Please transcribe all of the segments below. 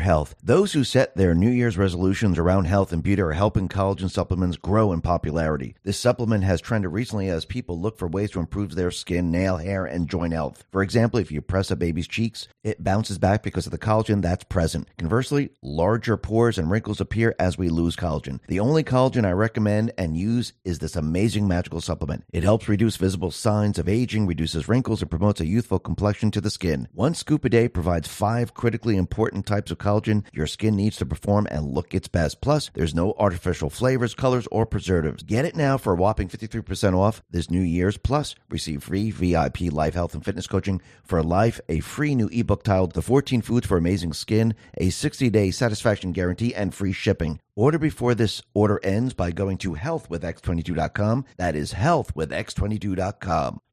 health. Those who set their New Year's resolutions around health and beauty are helping collagen supplements grow in popularity. This supplement has trended recently as people look for ways to improve their skin, nail, hair, and joint health. For example, if you press a baby's cheeks, it bounces back because of the collagen that's present. Conversely, larger pores and wrinkles appear as we lose collagen. The only collagen I recommend and use is this amazing magical supplement. It helps reduce visible signs of aging, reduces wrinkles, and promotes a youthful complexion to the skin. One scoop a day provides five critically important types of collagen your skin needs to perform and look its best. Plus, there's no artificial flavors, colors, or preservatives. Get it now for a whopping 53% off this New Year's. Plus, receive free VIP life health and fitness coaching for life, a free new ebook titled The 14 Foods for Amazing Skin, a 60 day satisfaction guarantee, and free shipping. Order before this order ends by going to healthwithx22.com. That is healthwithx22.com.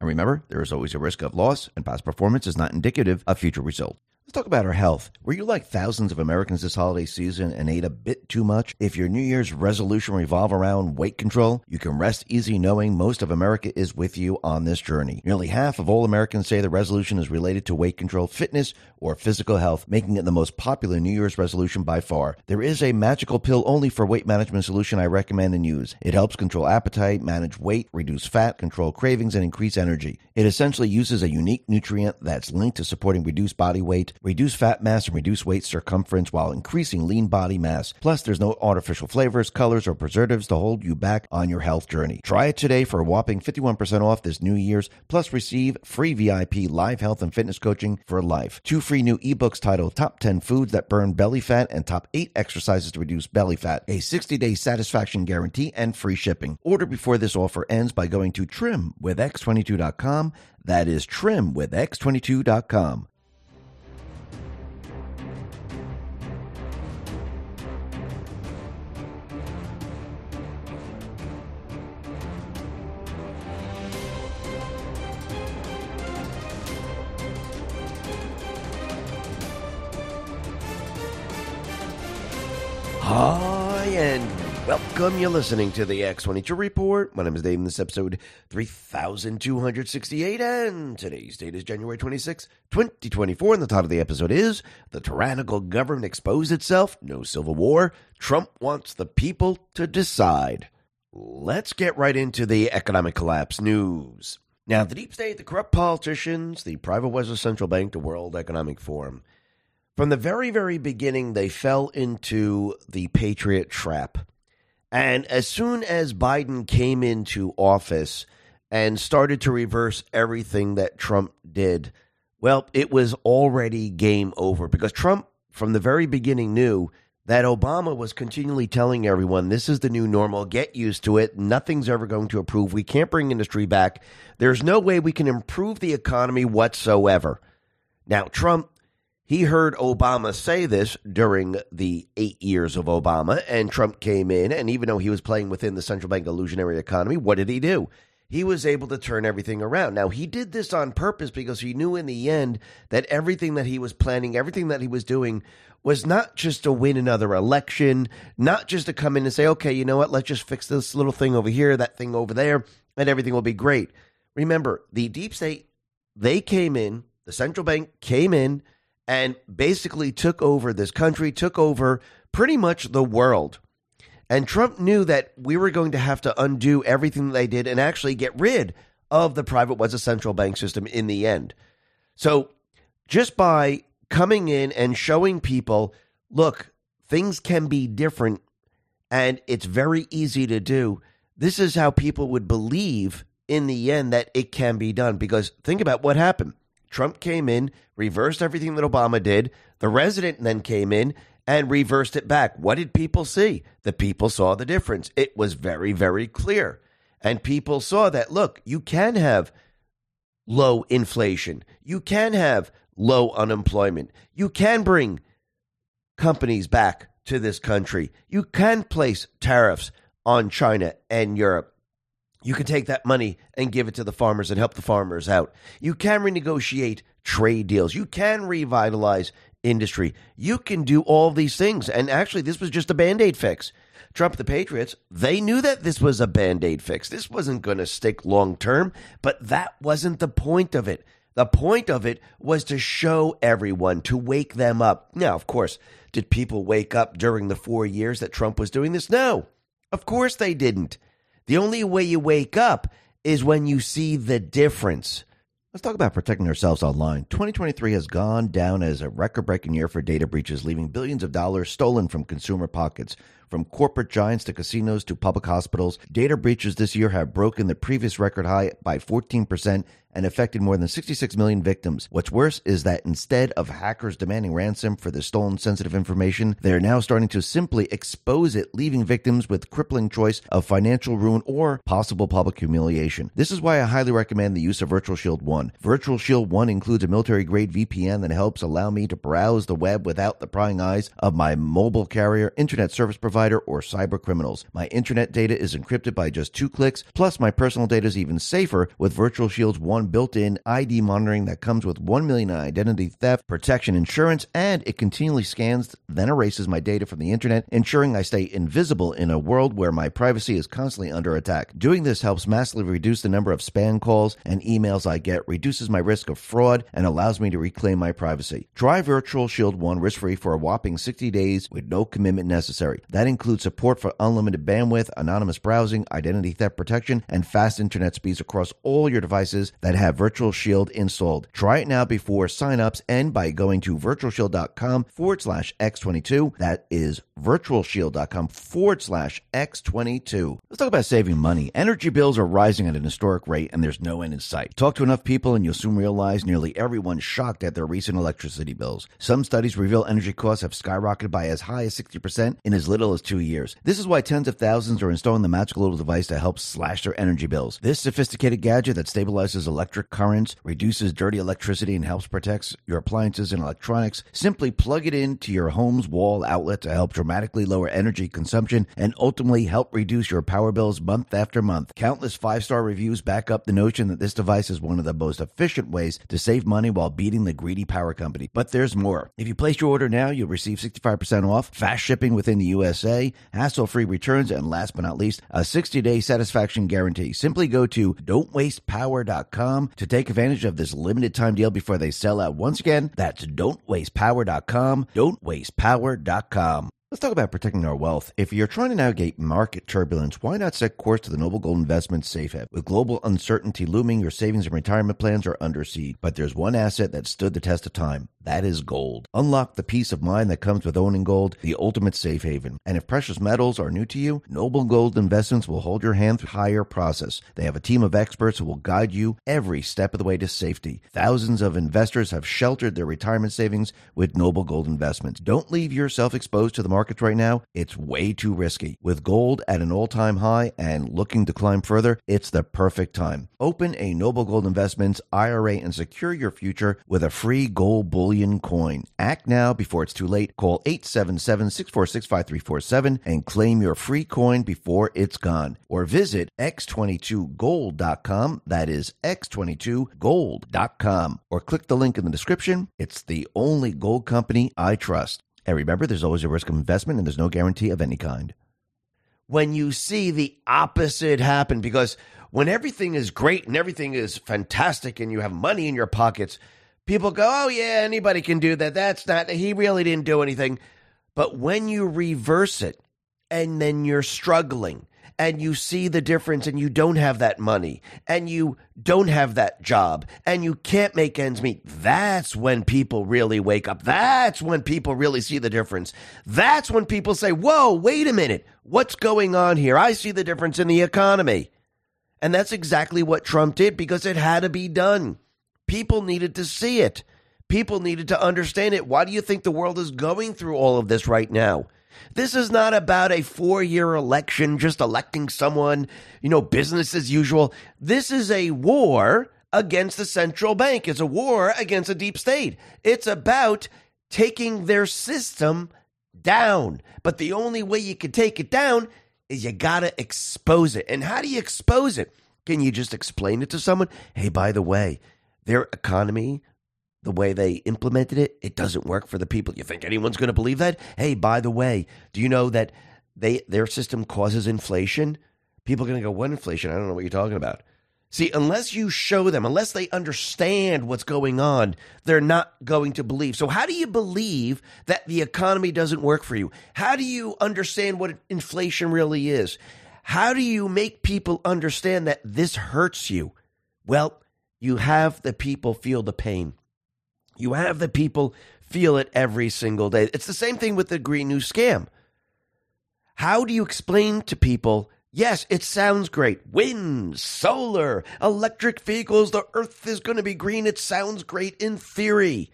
And remember, there is always a risk of loss, and past performance is not indicative of future results. Let's talk about our health. Were you like thousands of Americans this holiday season and ate a bit too much? If your New Year's resolution revolve around weight control, you can rest easy knowing most of America is with you on this journey. Nearly half of all Americans say the resolution is related to weight control, fitness, or physical health, making it the most popular New Year's resolution by far. There is a magical pill only for weight management solution I recommend and use. It helps control appetite, manage weight, reduce fat, control cravings, and increase energy. It essentially uses a unique nutrient that's linked to supporting reduced body weight, reduce fat mass, and reduce waist circumference while increasing lean body mass. Plus, there's no artificial flavors, colors, or preservatives to hold you back on your health journey. Try it today for a whopping 51% off this New Year's, plus receive free VIP live health and fitness coaching for life. Two free new ebooks titled Top 10 Foods That Burn Belly Fat and Top 8 Exercises to Reduce Belly Fat, a 60 day satisfaction guarantee, and free shipping. Order before this offer ends by going to trimwithx22.com. That is trimwithx22.com. Hi, and welcome. You're listening to the X22 Report. My name is Dave, and this episode 3268, and today's date is January 26, 2024. And the title of the episode is The Tyrannical Government Exposed Itself, No Civil War. Trump wants the people to decide. Let's get right into the economic collapse news. Now, the deep state, the corrupt politicians, the private Western Central Bank, the World Economic Forum, from the very, very beginning, they fell into the Patriot trap. And as soon as Biden came into office and started to reverse everything that Trump did, well, it was already game over because Trump, from the very beginning, knew that Obama was continually telling everyone this is the new normal, get used to it, nothing's ever going to improve, we can't bring industry back, there's no way we can improve the economy whatsoever. Now, Trump he heard Obama say this during the eight years of Obama, and Trump came in, and even though he was playing within the central bank illusionary economy, what did he do? He was able to turn everything around. Now, he did this on purpose because he knew in the end that everything that he was planning, everything that he was doing, was not just to win another election, not just to come in and say, okay, you know what, let's just fix this little thing over here, that thing over there, and everything will be great. Remember, the deep state, they came in, the central bank came in, and basically took over this country, took over pretty much the world. And Trump knew that we were going to have to undo everything they did and actually get rid of the private was a central bank system in the end. So just by coming in and showing people look, things can be different and it's very easy to do. This is how people would believe in the end that it can be done. Because think about what happened. Trump came in, reversed everything that Obama did. The resident then came in and reversed it back. What did people see? The people saw the difference. It was very, very clear. And people saw that, look, you can have low inflation, you can have low unemployment, you can bring companies back to this country, you can place tariffs on China and Europe. You can take that money and give it to the farmers and help the farmers out. You can renegotiate trade deals. You can revitalize industry. You can do all these things. And actually, this was just a band aid fix. Trump, the Patriots, they knew that this was a band aid fix. This wasn't going to stick long term, but that wasn't the point of it. The point of it was to show everyone, to wake them up. Now, of course, did people wake up during the four years that Trump was doing this? No, of course they didn't. The only way you wake up is when you see the difference. Let's talk about protecting ourselves online. 2023 has gone down as a record breaking year for data breaches, leaving billions of dollars stolen from consumer pockets. From corporate giants to casinos to public hospitals, data breaches this year have broken the previous record high by 14% and affected more than 66 million victims. What's worse is that instead of hackers demanding ransom for the stolen sensitive information, they are now starting to simply expose it, leaving victims with crippling choice of financial ruin or possible public humiliation. This is why I highly recommend the use of Virtual Shield 1. Virtual Shield 1 includes a military grade VPN that helps allow me to browse the web without the prying eyes of my mobile carrier, internet service provider, or cyber criminals. My internet data is encrypted by just two clicks, plus my personal data is even safer with Virtual Shield's one built-in ID monitoring that comes with 1 million identity theft protection insurance and it continually scans then erases my data from the internet ensuring I stay invisible in a world where my privacy is constantly under attack. Doing this helps massively reduce the number of spam calls and emails I get, reduces my risk of fraud and allows me to reclaim my privacy. Try Virtual Shield 1 risk-free for a whopping 60 days with no commitment necessary. That includes support for unlimited bandwidth, anonymous browsing, identity theft protection and fast internet speeds across all your devices that have Virtual Shield installed. Try it now before signups and by going to virtualshield.com forward slash X22. That is virtualshield.com forward slash X22. Let's talk about saving money. Energy bills are rising at an historic rate and there's no end in sight. Talk to enough people and you'll soon realize nearly everyone's shocked at their recent electricity bills. Some studies reveal energy costs have skyrocketed by as high as 60% in as little as two years. This is why tens of thousands are installing the magical little device to help slash their energy bills. This sophisticated gadget that stabilizes electric currents, reduces dirty electricity, and helps protect your appliances and electronics. Simply plug it into your home's wall outlet to help dramatically lower energy consumption and ultimately help reduce your power bills month after month. Countless five star reviews back up the notion that this device is one of the most efficient ways to save money while beating the greedy power company. But there's more. If you place your order now, you'll receive 65% off, fast shipping within the USA, hassle free returns, and last but not least, a 60 day satisfaction guarantee. Simply go to don'twastepower.com to take advantage of this limited time deal before they sell out. Once again, that's don'twastepower.com. Don'twastepower.com. Let's talk about protecting our wealth. If you're trying to navigate market turbulence, why not set course to the Noble Gold Investment Safe Haven? With global uncertainty looming, your savings and retirement plans are under siege. But there's one asset that stood the test of time. That is gold. Unlock the peace of mind that comes with owning gold, the ultimate safe haven. And if precious metals are new to you, Noble Gold Investments will hold your hand through higher process. They have a team of experts who will guide you every step of the way to safety. Thousands of investors have sheltered their retirement savings with Noble Gold Investments. Don't leave yourself exposed to the markets right now. It's way too risky. With gold at an all-time high and looking to climb further, it's the perfect time. Open a Noble Gold Investments IRA and secure your future with a free gold bullion bullion coin. Act now before it's too late. Call 877-646-5347 and claim your free coin before it's gone. Or visit x22gold.com. That is x22gold.com. Or click the link in the description. It's the only gold company I trust. And remember, there's always a risk of investment and there's no guarantee of any kind. When you see the opposite happen, because when everything is great and everything is fantastic and you have money in your pockets – people go, oh, yeah, anybody can do that. That's not, he really didn't do anything. But when you reverse it and then you're struggling and you see the difference and you don't have that money and you don't have that job and you can't make ends meet, that's when people really wake up. That's when people really see the difference. That's when people say, whoa, wait a minute. What's going on here? I see the difference in the economy. And that's exactly what Trump did because it had to be done. People needed to see it. People needed to understand it. Why do you think the world is going through all of this right now? This is not about a four year election, just electing someone, you know, business as usual. This is a war against the central bank. It's a war against a deep state. It's about taking their system down. But the only way you can take it down is you got to expose it. And how do you expose it? Can you just explain it to someone? Hey, by the way, their economy the way they implemented it, it doesn't work for the people. You think anyone's going to believe that? Hey, by the way, do you know that they their system causes inflation? People are going to go, "What inflation? I don't know what you're talking about." See, unless you show them, unless they understand what's going on, they're not going to believe. So, how do you believe that the economy doesn't work for you? How do you understand what inflation really is? How do you make people understand that this hurts you? Well, you have the people feel the pain. You have the people feel it every single day. It's the same thing with the Green New Scam. How do you explain to people? Yes, it sounds great. Wind, solar, electric vehicles, the earth is going to be green. It sounds great in theory.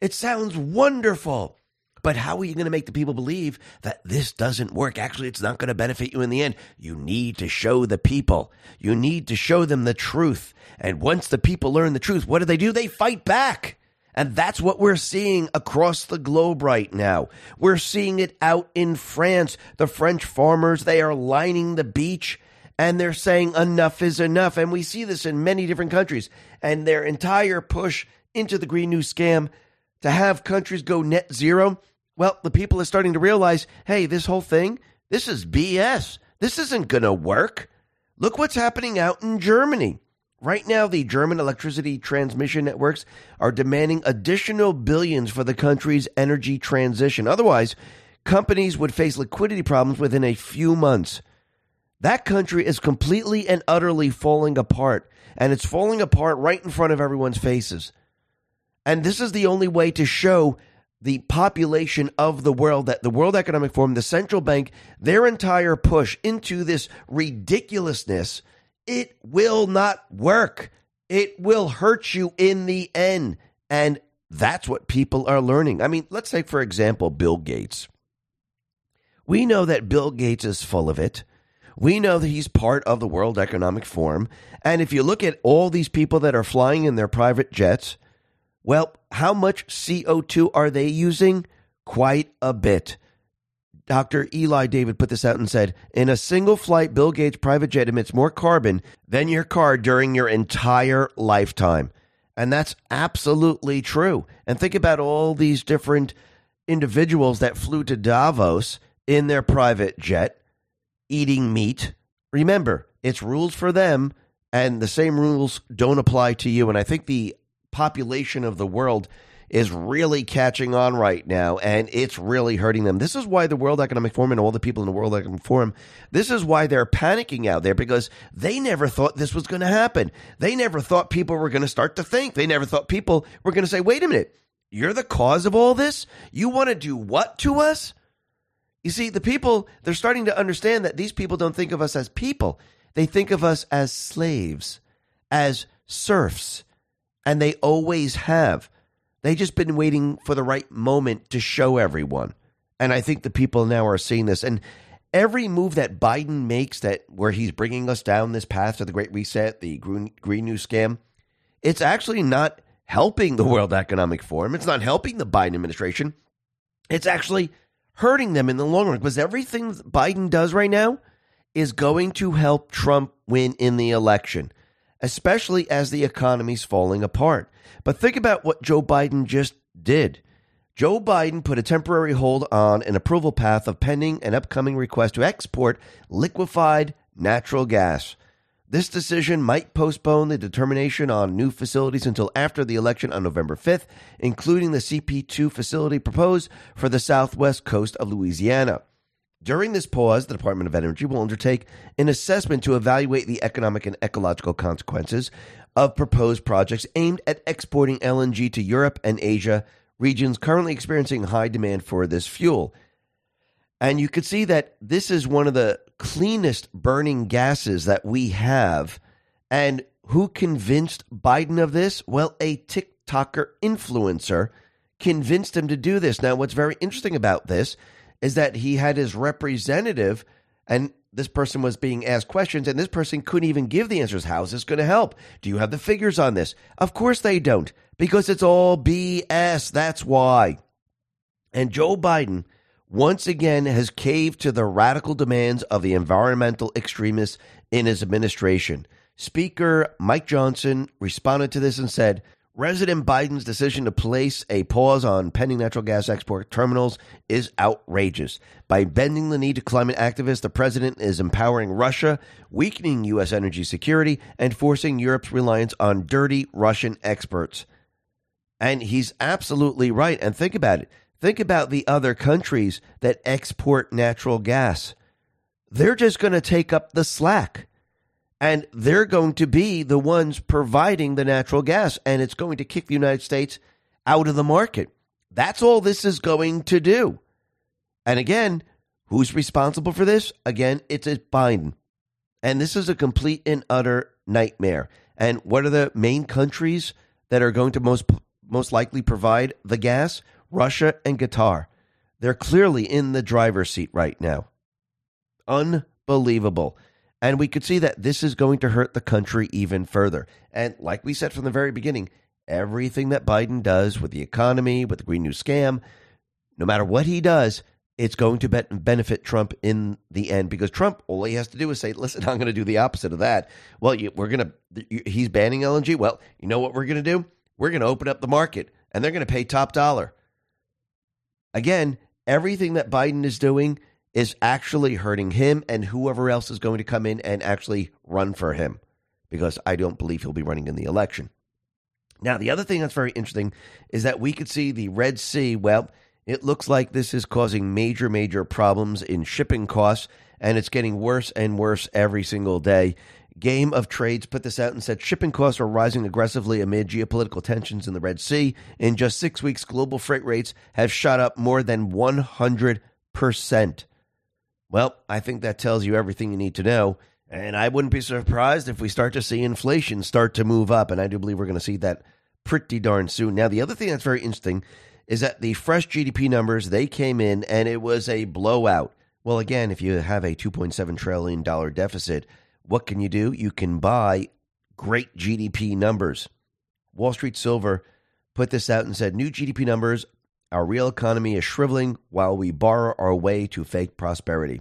It sounds wonderful. But how are you going to make the people believe that this doesn't work? Actually, it's not going to benefit you in the end. You need to show the people. You need to show them the truth. And once the people learn the truth, what do they do? They fight back. And that's what we're seeing across the globe right now. We're seeing it out in France. The French farmers, they are lining the beach and they're saying enough is enough. And we see this in many different countries. And their entire push into the Green New Scam to have countries go net zero. Well, the people are starting to realize hey, this whole thing, this is BS. This isn't going to work. Look what's happening out in Germany. Right now, the German electricity transmission networks are demanding additional billions for the country's energy transition. Otherwise, companies would face liquidity problems within a few months. That country is completely and utterly falling apart, and it's falling apart right in front of everyone's faces. And this is the only way to show the population of the world that the World Economic Forum, the central bank, their entire push into this ridiculousness it will not work. It will hurt you in the end. And that's what people are learning. I mean, let's take, for example, Bill Gates. We know that Bill Gates is full of it. We know that he's part of the World Economic Forum. And if you look at all these people that are flying in their private jets, well, how much CO2 are they using? Quite a bit. Dr. Eli David put this out and said, In a single flight, Bill Gates' private jet emits more carbon than your car during your entire lifetime. And that's absolutely true. And think about all these different individuals that flew to Davos in their private jet eating meat. Remember, it's rules for them, and the same rules don't apply to you. And I think the population of the world is really catching on right now and it's really hurting them. This is why the World Economic Forum and all the people in the World Economic Forum, this is why they're panicking out there because they never thought this was going to happen. They never thought people were going to start to think. They never thought people were going to say, wait a minute, you're the cause of all this? You want to do what to us? You see, the people, they're starting to understand that these people don't think of us as people. They think of us as slaves, as serfs, and they always have. They just been waiting for the right moment to show everyone. And I think the people now are seeing this. And every move that Biden makes that where he's bringing us down this path to the Great Reset, the Green, Green New Scam, it's actually not helping the World Economic Forum. It's not helping the Biden administration. It's actually hurting them in the long run because everything Biden does right now is going to help Trump win in the election especially as the economy's falling apart. But think about what Joe Biden just did. Joe Biden put a temporary hold on an approval path of pending an upcoming request to export liquefied natural gas. This decision might postpone the determination on new facilities until after the election on November 5th, including the CP2 facility proposed for the southwest coast of Louisiana. During this pause, the Department of Energy will undertake an assessment to evaluate the economic and ecological consequences of proposed projects aimed at exporting LNG to Europe and Asia, regions currently experiencing high demand for this fuel. And you could see that this is one of the cleanest burning gases that we have. And who convinced Biden of this? Well, a TikToker influencer convinced him to do this. Now, what's very interesting about this is that he had his representative, and this person was being asked questions, and this person couldn't even give the answers. How is this going to help? Do you have the figures on this? Of course they don't, because it's all BS. That's why. And Joe Biden once again has caved to the radical demands of the environmental extremists in his administration. Speaker Mike Johnson responded to this and said, President Biden's decision to place a pause on pending natural gas export terminals is outrageous. By bending the knee to climate activists, the president is empowering Russia, weakening U.S. energy security, and forcing Europe's reliance on dirty Russian experts. And he's absolutely right. And think about it Think about the other countries that export natural gas. They're just going to take up the slack. And they're going to be the ones providing the natural gas. And it's going to kick the United States out of the market. That's all this is going to do. And again, who's responsible for this? Again, it's Biden. And this is a complete and utter nightmare. And what are the main countries that are going to most most likely provide the gas? Russia and Qatar. They're clearly in the driver's seat right now. Unbelievable. And we could see that this is going to hurt the country even further. And like we said from the very beginning, everything that Biden does with the economy, with the Green New Scam, no matter what he does, it's going to benefit Trump in the end because Trump, all he has to do is say, listen, I'm going to do the opposite of that. Well, you, we're going to, he's banning LNG. Well, you know what we're going to do? We're going to open up the market and they're going to pay top dollar. Again, everything that Biden is doing is actually hurting him and whoever else is going to come in and actually run for him because I don't believe he'll be running in the election. Now, the other thing that's very interesting is that we could see the Red Sea. Well, it looks like this is causing major, major problems in shipping costs, and it's getting worse and worse every single day. Game of Trades put this out and said shipping costs are rising aggressively amid geopolitical tensions in the Red Sea. In just six weeks, global freight rates have shot up more than 100%. Well, I think that tells you everything you need to know. And I wouldn't be surprised if we start to see inflation start to move up. And I do believe we're going to see that pretty darn soon. Now, the other thing that's very interesting is that the fresh GDP numbers, they came in and it was a blowout. Well, again, if you have a $2.7 trillion deficit, what can you do? You can buy great GDP numbers. Wall Street Silver put this out and said new GDP numbers, our real economy is shriveling while we borrow our way to fake prosperity.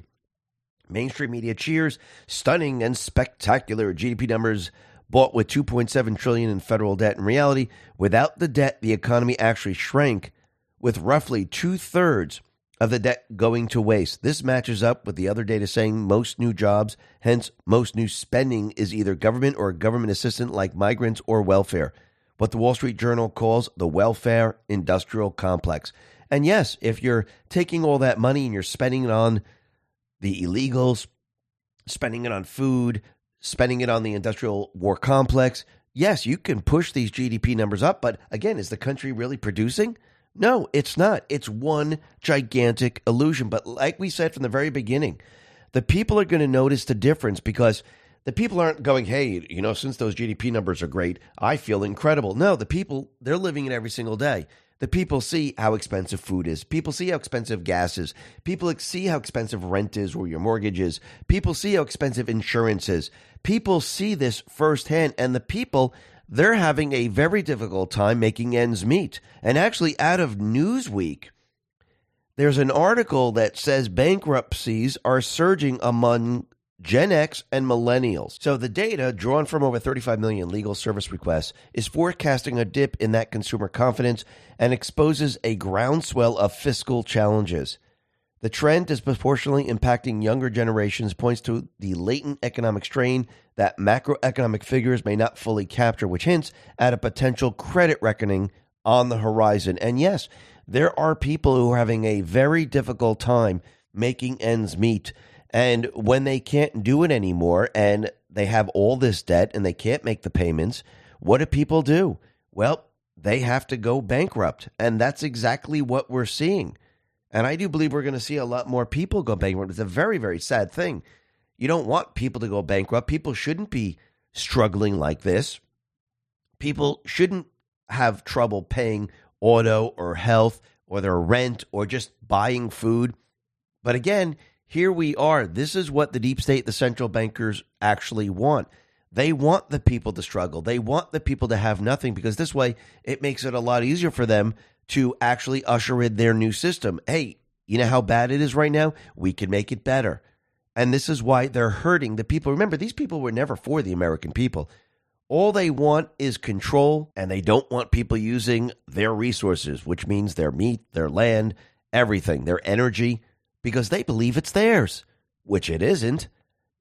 Mainstream media cheers stunning and spectacular GDP numbers bought with 2.7 trillion in federal debt. In reality, without the debt, the economy actually shrank with roughly two-thirds of the debt going to waste. This matches up with the other data saying most new jobs, hence most new spending, is either government or government assistant like migrants or welfare. What the Wall Street Journal calls the welfare industrial complex. And yes, if you're taking all that money and you're spending it on the illegals, spending it on food, spending it on the industrial war complex, yes, you can push these GDP numbers up. But again, is the country really producing? No, it's not. It's one gigantic illusion. But like we said from the very beginning, the people are going to notice the difference because the people aren't going, hey, you know, since those GDP numbers are great, I feel incredible. No, the people, they're living it every single day. The people see how expensive food is. People see how expensive gas is. People see how expensive rent is or your mortgage is. People see how expensive insurance is. People see this firsthand, and the people they're having a very difficult time making ends meet. And actually, out of Newsweek, there's an article that says bankruptcies are surging among Gen X and millennials. So the data drawn from over 35 million legal service requests is forecasting a dip in that consumer confidence and exposes a groundswell of fiscal challenges. The trend disproportionately impacting younger generations points to the latent economic strain that macroeconomic figures may not fully capture, which hints at a potential credit reckoning on the horizon. And yes, there are people who are having a very difficult time making ends meet. And when they can't do it anymore and they have all this debt and they can't make the payments, what do people do? Well, they have to go bankrupt. And that's exactly what we're seeing. And I do believe we're going to see a lot more people go bankrupt. It's a very, very sad thing. You don't want people to go bankrupt. People shouldn't be struggling like this. People shouldn't have trouble paying auto or health or their rent or just buying food. But again, here we are. This is what the deep state, the central bankers actually want. They want the people to struggle. They want the people to have nothing because this way it makes it a lot easier for them to actually usher in their new system. Hey, you know how bad it is right now? We can make it better. And this is why they're hurting the people. Remember, these people were never for the American people. All they want is control, and they don't want people using their resources, which means their meat, their land, everything, their energy, because they believe it's theirs, which it isn't.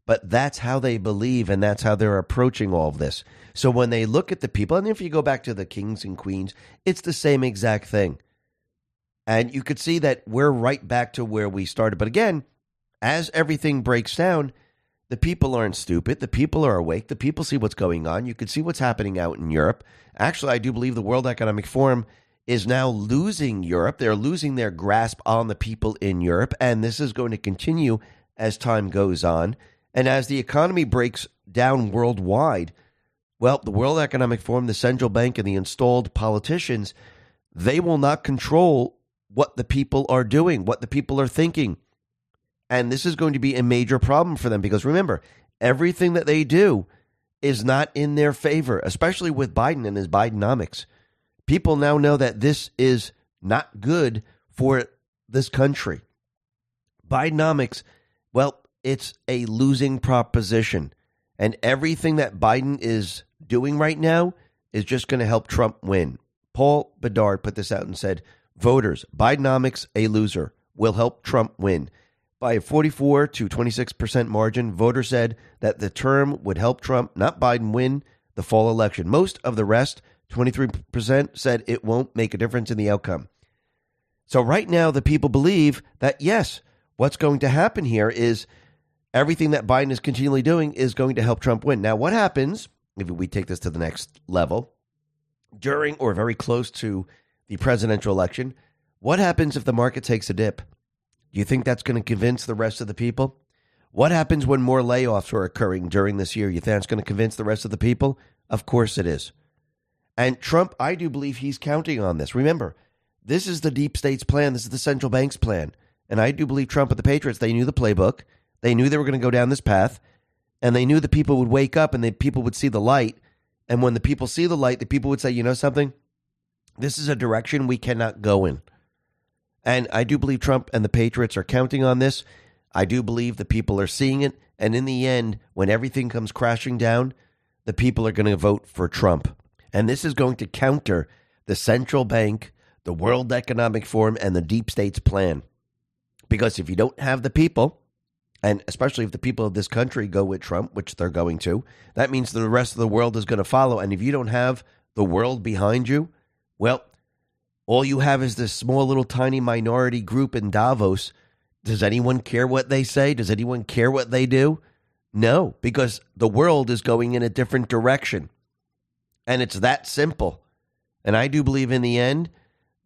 But that's how they believe, and that's how they're approaching all of this. So when they look at the people, and if you go back to the kings and queens, it's the same exact thing. And you could see that we're right back to where we started. But again, as everything breaks down, the people aren't stupid. The people are awake. The people see what's going on. You can see what's happening out in Europe. Actually, I do believe the World Economic Forum is now losing Europe. They're losing their grasp on the people in Europe. And this is going to continue as time goes on. And as the economy breaks down worldwide, well, the World Economic Forum, the central bank, and the installed politicians, they will not control what the people are doing, what the people are thinking. And this is going to be a major problem for them because remember, everything that they do is not in their favor, especially with Biden and his Bidenomics. People now know that this is not good for this country. Bidenomics, well, it's a losing proposition. And everything that Biden is doing right now is just going to help Trump win. Paul Bedard put this out and said, Voters, Bidenomics, a loser, will help Trump win. By a 44 to 26% margin, voters said that the term would help Trump, not Biden, win the fall election. Most of the rest, 23%, said it won't make a difference in the outcome. So, right now, the people believe that yes, what's going to happen here is everything that Biden is continually doing is going to help Trump win. Now, what happens if we take this to the next level during or very close to the presidential election? What happens if the market takes a dip? Do you think that's going to convince the rest of the people? What happens when more layoffs are occurring during this year? You think that's going to convince the rest of the people? Of course it is. And Trump, I do believe he's counting on this. Remember, this is the deep state's plan. This is the central bank's plan. And I do believe Trump and the Patriots, they knew the playbook. They knew they were going to go down this path, and they knew the people would wake up and the people would see the light. And when the people see the light, the people would say, you know something? This is a direction we cannot go in. And I do believe Trump and the Patriots are counting on this. I do believe the people are seeing it. And in the end, when everything comes crashing down, the people are going to vote for Trump. And this is going to counter the central bank, the World Economic Forum, and the deep state's plan. Because if you don't have the people, and especially if the people of this country go with Trump, which they're going to, that means the rest of the world is going to follow. And if you don't have the world behind you, well, all you have is this small little tiny minority group in Davos. Does anyone care what they say? Does anyone care what they do? No, because the world is going in a different direction. And it's that simple. And I do believe in the end,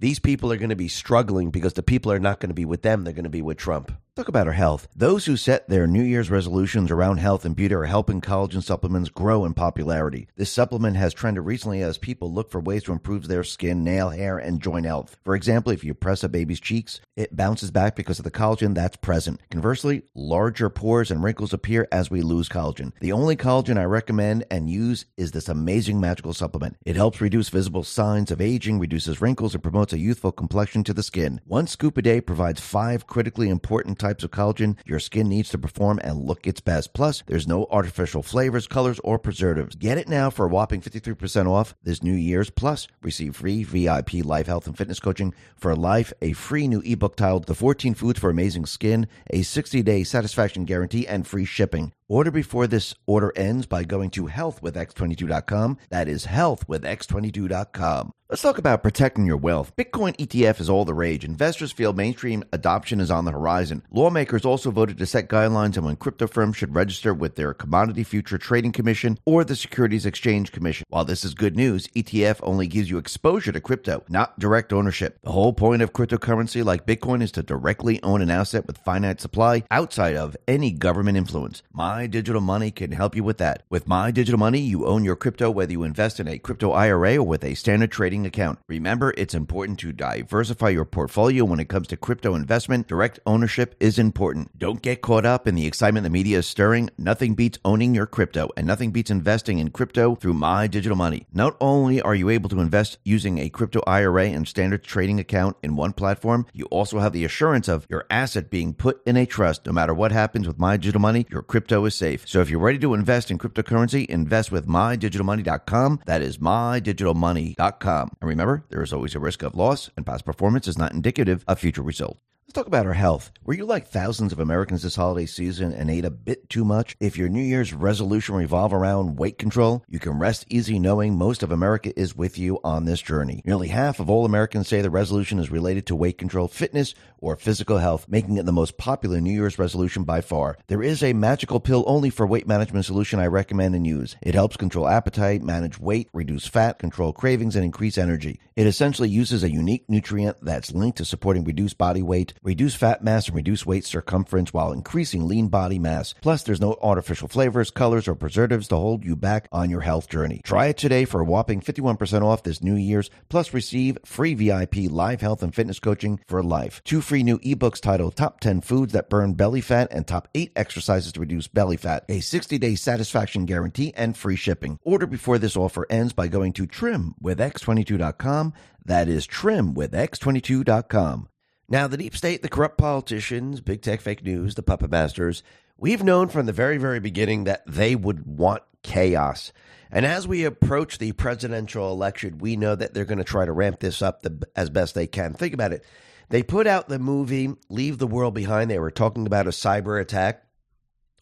these people are going to be struggling because the people are not going to be with them. They're going to be with Trump. Talk about our health. Those who set their New Year's resolutions around health and beauty are helping collagen supplements grow in popularity. This supplement has trended recently as people look for ways to improve their skin, nail, hair, and joint health. For example, if you press a baby's cheeks, it bounces back because of the collagen that's present. Conversely, larger pores and wrinkles appear as we lose collagen. The only collagen I recommend and use is this amazing magical supplement. It helps reduce visible signs of aging, reduces wrinkles, and promotes a youthful complexion to the skin. One scoop a day provides five critically important types of collagen your skin needs to perform and look its best. Plus, there's no artificial flavors, colors, or preservatives. Get it now for a whopping 53% off this New Year's. Plus, receive free VIP life health and fitness coaching for life, a free new ebook titled The 14 Foods for Amazing Skin, a 60 day satisfaction guarantee, and free shipping. Order before this order ends by going to healthwithx22.com. That is healthwithx22.com. Let's talk about protecting your wealth. Bitcoin ETF is all the rage. Investors feel mainstream adoption is on the horizon. Lawmakers also voted to set guidelines on when crypto firms should register with their Commodity Future Trading Commission or the Securities Exchange Commission. While this is good news, ETF only gives you exposure to crypto, not direct ownership. The whole point of cryptocurrency like Bitcoin is to directly own an asset with finite supply outside of any government influence. My Digital Money can help you with that. With My Digital Money, you own your crypto whether you invest in a crypto IRA or with a standard trading account. Remember, it's important to diversify your portfolio when it comes to crypto investment. Direct ownership is important. Don't get caught up in the excitement the media is stirring. Nothing beats owning your crypto, and nothing beats investing in crypto through My Digital Money. Not only are you able to invest using a crypto IRA and standard trading account in one platform, you also have the assurance of your asset being put in a trust. No matter what happens with My Digital Money, your crypto is safe. So if you're ready to invest in cryptocurrency, invest with MyDigitalMoney.com. That is MyDigitalMoney.com. And remember, there is always a risk of loss, and past performance is not indicative of future results. Let's talk about our health. Were you like thousands of Americans this holiday season and ate a bit too much? If your New Year's resolution revolve around weight control, you can rest easy knowing most of America is with you on this journey. Nearly half of all Americans say the resolution is related to weight control, fitness, or physical health, making it the most popular New Year's resolution by far. There is a magical pill only for weight management solution I recommend and use. It helps control appetite, manage weight, reduce fat, control cravings, and increase energy. It essentially uses a unique nutrient that's linked to supporting reduced body weight, reduce fat mass, and reduce waist circumference while increasing lean body mass. Plus, there's no artificial flavors, colors, or preservatives to hold you back on your health journey. Try it today for a whopping 51% off this New Year's, plus receive free VIP live health and fitness coaching for life. Two free new ebooks titled Top 10 Foods That Burn Belly Fat and Top 8 Exercises to Reduce Belly Fat, a 60 day satisfaction guarantee, and free shipping. Order before this offer ends by going to trimwithx22.com. That is trimwithx22.com. Now, the deep state, the corrupt politicians, big tech fake news, the puppet masters, we've known from the very, very beginning that they would want chaos. And as we approach the presidential election, we know that they're going to try to ramp this up the, as best they can. Think about it. They put out the movie Leave the World Behind. They were talking about a cyber attack.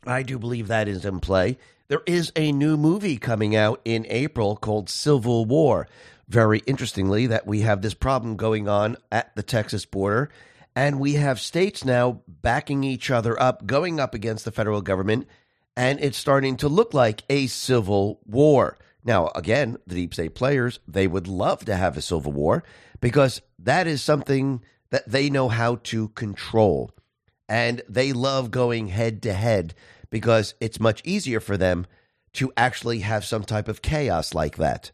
I do believe that is in play. There is a new movie coming out in April called Civil War. Very interestingly, that we have this problem going on at the Texas border, and we have states now backing each other up, going up against the federal government, and it's starting to look like a civil war. Now, again, the deep state players, they would love to have a civil war because that is something that they know how to control. And they love going head to head because it's much easier for them to actually have some type of chaos like that.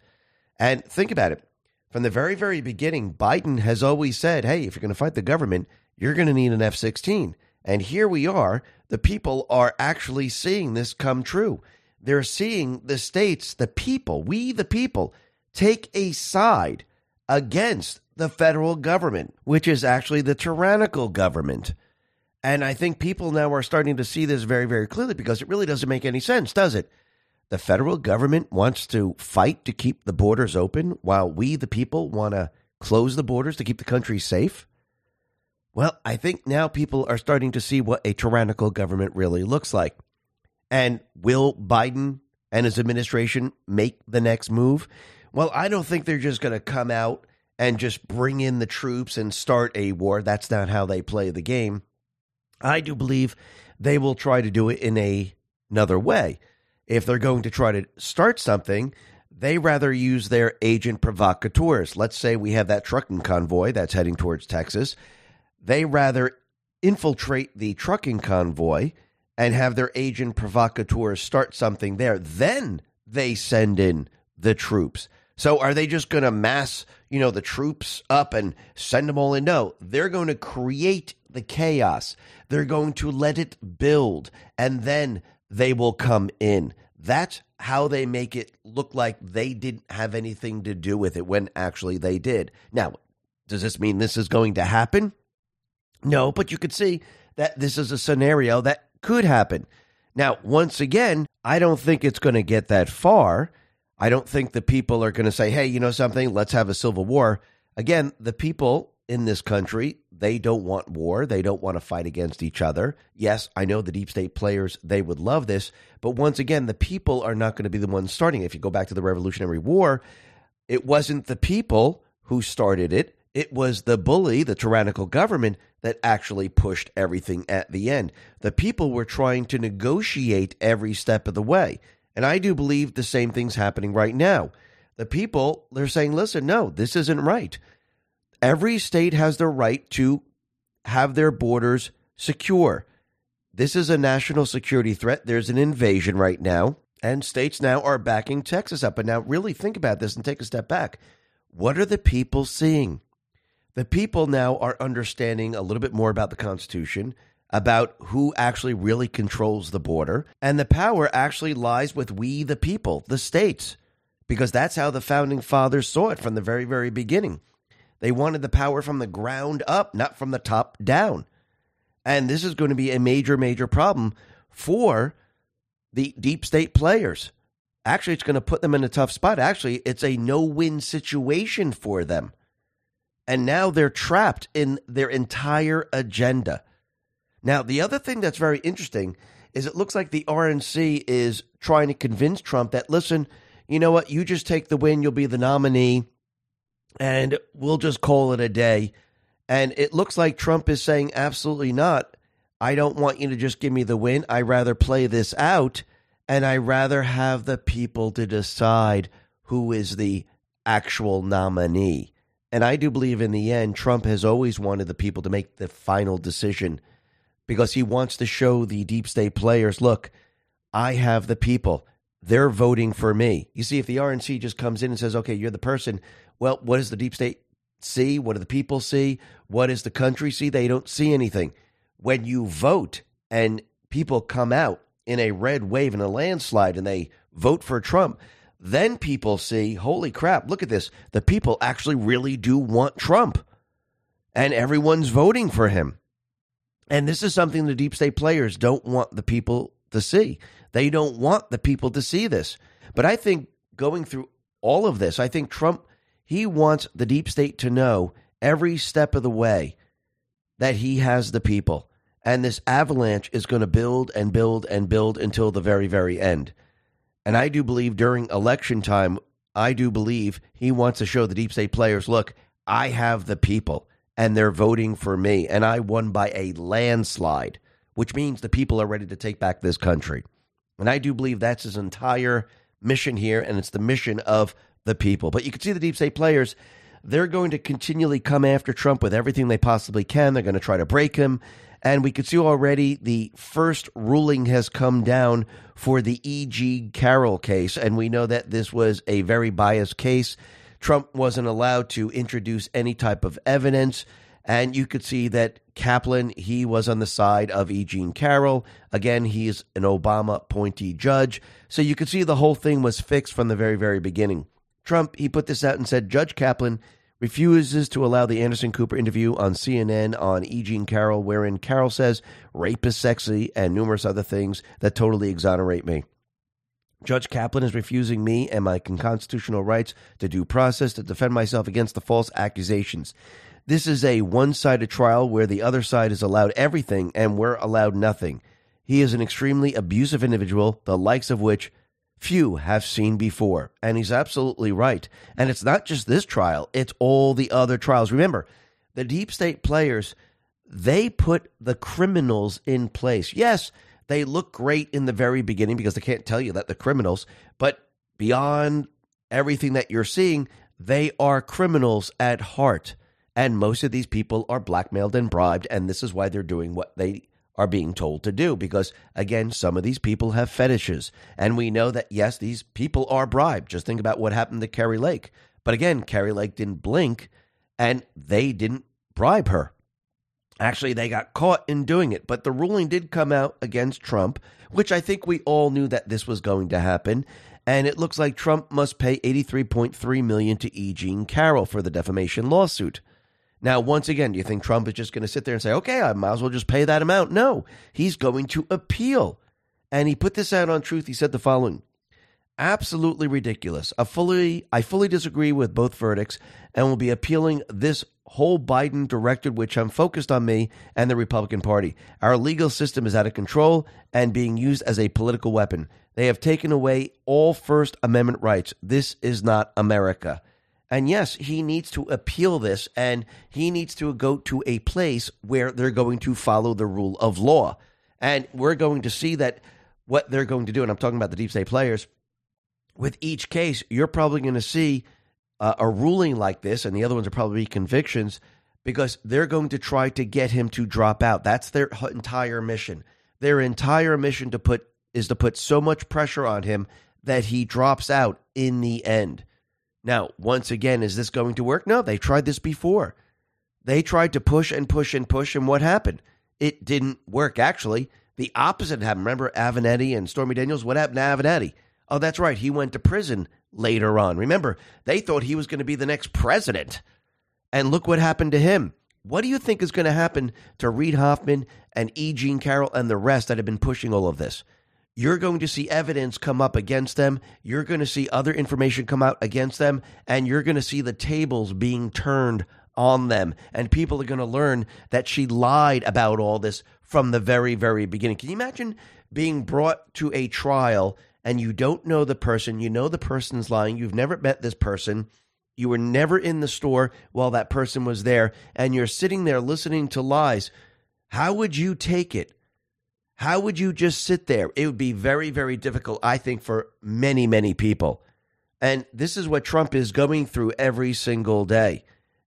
And think about it. From the very, very beginning, Biden has always said, hey, if you're going to fight the government, you're going to need an F 16. And here we are. The people are actually seeing this come true. They're seeing the states, the people, we the people, take a side against the federal government, which is actually the tyrannical government. And I think people now are starting to see this very, very clearly because it really doesn't make any sense, does it? The federal government wants to fight to keep the borders open while we, the people, want to close the borders to keep the country safe. Well, I think now people are starting to see what a tyrannical government really looks like. And will Biden and his administration make the next move? Well, I don't think they're just going to come out and just bring in the troops and start a war. That's not how they play the game. I do believe they will try to do it in a, another way. If they're going to try to start something, they rather use their agent provocateurs. Let's say we have that trucking convoy that's heading towards Texas. They rather infiltrate the trucking convoy and have their agent provocateurs start something there. Then they send in the troops. So are they just going to mass, you know, the troops up and send them all in? No, they're going to create the chaos. They're going to let it build and then they will come in. That's how they make it look like they didn't have anything to do with it when actually they did. Now, does this mean this is going to happen? No, but you could see that this is a scenario that could happen. Now, once again, I don't think it's going to get that far. I don't think the people are going to say, hey, you know something, let's have a civil war. Again, the people in this country, they don't want war. They don't want to fight against each other. Yes, I know the deep state players, they would love this. But once again, the people are not going to be the ones starting. If you go back to the Revolutionary War, it wasn't the people who started it. It was the bully, the tyrannical government, that actually pushed everything at the end. The people were trying to negotiate every step of the way. And I do believe the same thing's happening right now. The people, they're saying, listen, no, this isn't right. Every state has the right to have their borders secure. This is a national security threat. There's an invasion right now, and states now are backing Texas up. But now, really think about this and take a step back. What are the people seeing? The people now are understanding a little bit more about the Constitution, about who actually really controls the border, and the power actually lies with we, the people, the states because that's how the founding fathers saw it from the very, very beginning. They wanted the power from the ground up, not from the top down. And this is going to be a major, major problem for the deep state players. Actually, it's going to put them in a tough spot. Actually, it's a no win situation for them. And now they're trapped in their entire agenda. Now, the other thing that's very interesting is it looks like the RNC is trying to convince Trump that, listen, you know what, you just take the win, you'll be the nominee, and we'll just call it a day. And it looks like Trump is saying, absolutely not. I don't want you to just give me the win. I rather play this out, and I rather have the people to decide who is the actual nominee. And I do believe in the end, Trump has always wanted the people to make the final decision because he wants to show the deep state players look, I have the people they're voting for me. You see, if the RNC just comes in and says, okay, you're the person, well, what does the deep state see? What do the people see? What does the country see? They don't see anything. When you vote and people come out in a red wave and a landslide and they vote for Trump, then people see, holy crap, look at this. The people actually really do want Trump. And everyone's voting for him. And this is something the deep state players don't want the people to see. They don't want the people to see this. But I think going through all of this, I think Trump, he wants the deep state to know every step of the way that he has the people. And this avalanche is going to build and build and build until the very, very end. And I do believe during election time, I do believe he wants to show the deep state players look, I have the people and they're voting for me. And I won by a landslide, which means the people are ready to take back this country. And I do believe that's his entire mission here, and it's the mission of the people. But you can see the deep state players, they're going to continually come after Trump with everything they possibly can. They're going to try to break him. And we can see already the first ruling has come down for the E.G. Carroll case. And we know that this was a very biased case. Trump wasn't allowed to introduce any type of evidence. And you could see that Kaplan, he was on the side of E. Jean Carroll. Again, he's an Obama appointee judge. So you could see the whole thing was fixed from the very, very beginning. Trump, he put this out and said Judge Kaplan refuses to allow the Anderson Cooper interview on CNN on E. Jean Carroll, wherein Carroll says rape is sexy and numerous other things that totally exonerate me. Judge Kaplan is refusing me and my constitutional rights to due process to defend myself against the false accusations. This is a one sided trial where the other side is allowed everything and we're allowed nothing. He is an extremely abusive individual, the likes of which few have seen before. And he's absolutely right. And it's not just this trial, it's all the other trials. Remember, the deep state players, they put the criminals in place. Yes, they look great in the very beginning because they can't tell you that the criminals, but beyond everything that you're seeing, they are criminals at heart. And most of these people are blackmailed and bribed, and this is why they're doing what they are being told to do. Because, again, some of these people have fetishes. And we know that, yes, these people are bribed. Just think about what happened to Kari Lake. But again, Kari Lake didn't blink, and they didn't bribe her. Actually, they got caught in doing it. But the ruling did come out against Trump, which I think we all knew that this was going to happen and it looks like Trump must pay 83.3 million to E. Jean Carroll for the defamation lawsuit. Now, once again, do you think Trump is just going to sit there and say, okay, I might as well just pay that amount? No, he's going to appeal. And he put this out on Truth. He said the following Absolutely ridiculous. I fully, I fully disagree with both verdicts and will be appealing this whole Biden directed, which I'm focused on me and the Republican Party. Our legal system is out of control and being used as a political weapon. They have taken away all First Amendment rights. This is not America. And yes, he needs to appeal this and he needs to go to a place where they're going to follow the rule of law. And we're going to see that what they're going to do, and I'm talking about the deep state players, with each case, you're probably going to see uh, a ruling like this, and the other ones are probably convictions because they're going to try to get him to drop out. That's their entire mission. Their entire mission to put is to put so much pressure on him that he drops out in the end. Now, once again, is this going to work? No, they tried this before. They tried to push and push and push, and what happened? It didn't work. Actually, the opposite happened. Remember Avenatti and Stormy Daniels? What happened to Avenatti? Oh, that's right. He went to prison later on. Remember, they thought he was going to be the next president. And look what happened to him. What do you think is going to happen to Reid Hoffman and E. Jean Carroll and the rest that have been pushing all of this? You're going to see evidence come up against them. You're going to see other information come out against them. And you're going to see the tables being turned on them. And people are going to learn that she lied about all this from the very, very beginning. Can you imagine being brought to a trial and you don't know the person, you know the person's lying, you've never met this person, you were never in the store while that person was there, and you're sitting there listening to lies, how would you take it? How would you just sit there? It would be very, very difficult, I think, for many, many people. And this is what Trump is going through every single day.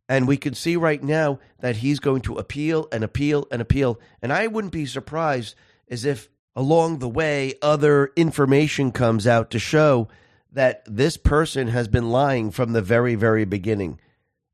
And we can see right now that he's going to appeal and appeal and appeal. And I wouldn't be surprised as if along the way, other information comes out to show that this person has been lying from the very, very beginning.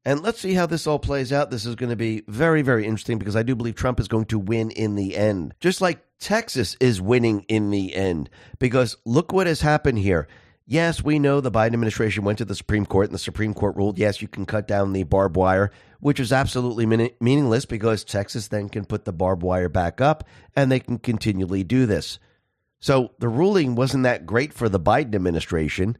And let's see how this all plays out. This is going to be very, very interesting because I do believe Trump is going to win in the end. Just like Texas is winning in the end. Because look what has happened here. Yes, we know the Biden administration went to the Supreme Court and the Supreme Court ruled, yes, you can cut down the barbed wire, which is absolutely meaningless because Texas then can put the barbed wire back up and they can continually do this. So the ruling wasn't that great for the Biden administration.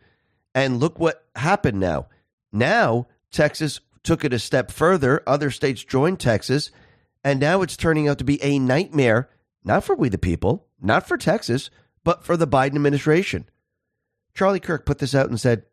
And look what happened now. Now, Texas took it a step further. Other states joined Texas. And now it's turning out to be a nightmare, not for we the people, not for Texas, but for the Biden administration. Charlie Kirk put this out and said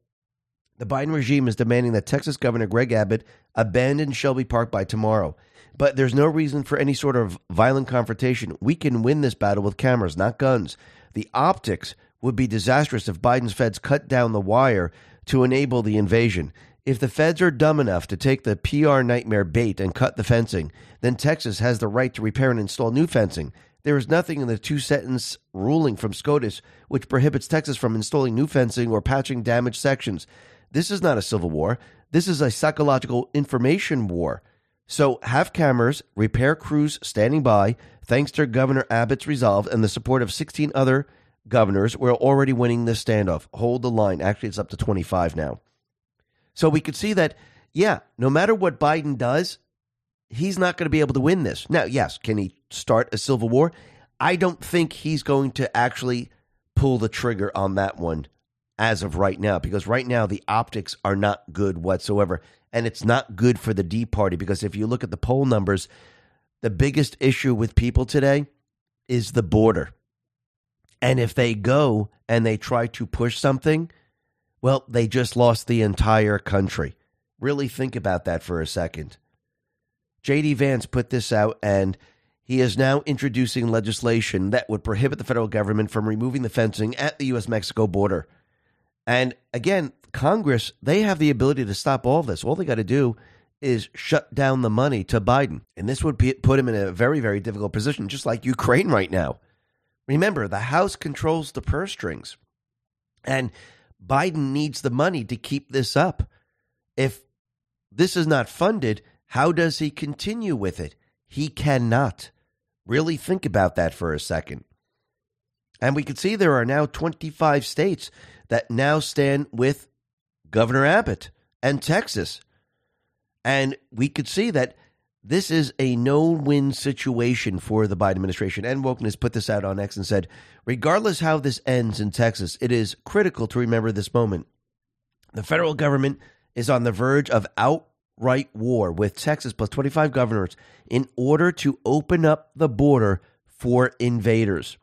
the Biden regime is demanding that Texas Governor Greg Abbott abandon Shelby Park by tomorrow. But there's no reason for any sort of violent confrontation. We can win this battle with cameras, not guns. The optics would be disastrous if Biden's feds cut down the wire to enable the invasion. If the feds are dumb enough to take the PR nightmare bait and cut the fencing, then Texas has the right to repair and install new fencing. There is nothing in the two sentence ruling from SCOTUS which prohibits Texas from installing new fencing or patching damaged sections. This is not a civil war. This is a psychological information war. So have cameras, repair crews standing by. Thanks to Governor Abbott's resolve and the support of 16 other governors, we're already winning this standoff. Hold the line. Actually, it's up to 25 now. So we could see that, yeah, no matter what Biden does, he's not going to be able to win this. Now, yes, can he start a civil war? I don't think he's going to actually pull the trigger on that one as of right now because right now the optics are not good whatsoever. And it's not good for the D party because if you look at the poll numbers, the biggest issue with people today is the border. And if they go and they try to push something, well, they just lost the entire country. Really think about that for a second. J.D. Vance put this out, and he is now introducing legislation that would prohibit the federal government from removing the fencing at the U.S. Mexico border. And again, Congress, they have the ability to stop all this. All they got to do is shut down the money to Biden. And this would put him in a very, very difficult position, just like Ukraine right now. Remember, the House controls the purse strings. And Biden needs the money to keep this up. If this is not funded, how does he continue with it? He cannot. Really think about that for a second. And we can see there are now 25 states that now stand with Governor Abbott and Texas. And we could see that this is a no win situation for the Biden administration. And Wokeness put this out on X and said, regardless how this ends in Texas, it is critical to remember this moment. The federal government is on the verge of outright war with Texas plus 25 governors in order to open up the border for invaders.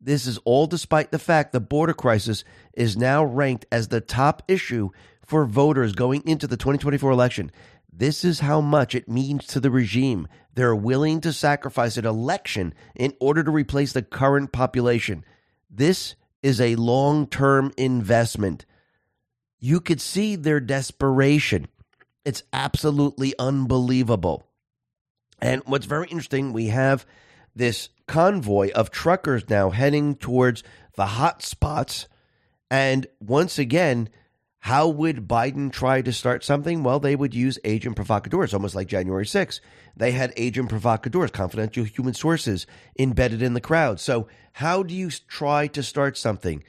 This is all despite the fact the border crisis is now ranked as the top issue for voters going into the 2024 election. This is how much it means to the regime. They're willing to sacrifice an election in order to replace the current population. This is a long term investment. You could see their desperation. It's absolutely unbelievable. And what's very interesting, we have this convoy of truckers now heading towards the hot spots. And once again, how would Biden try to start something? Well, they would use agent provocateurs, almost like January 6th. They had agent provocateurs, confidential human sources embedded in the crowd. So, how do you try to start something?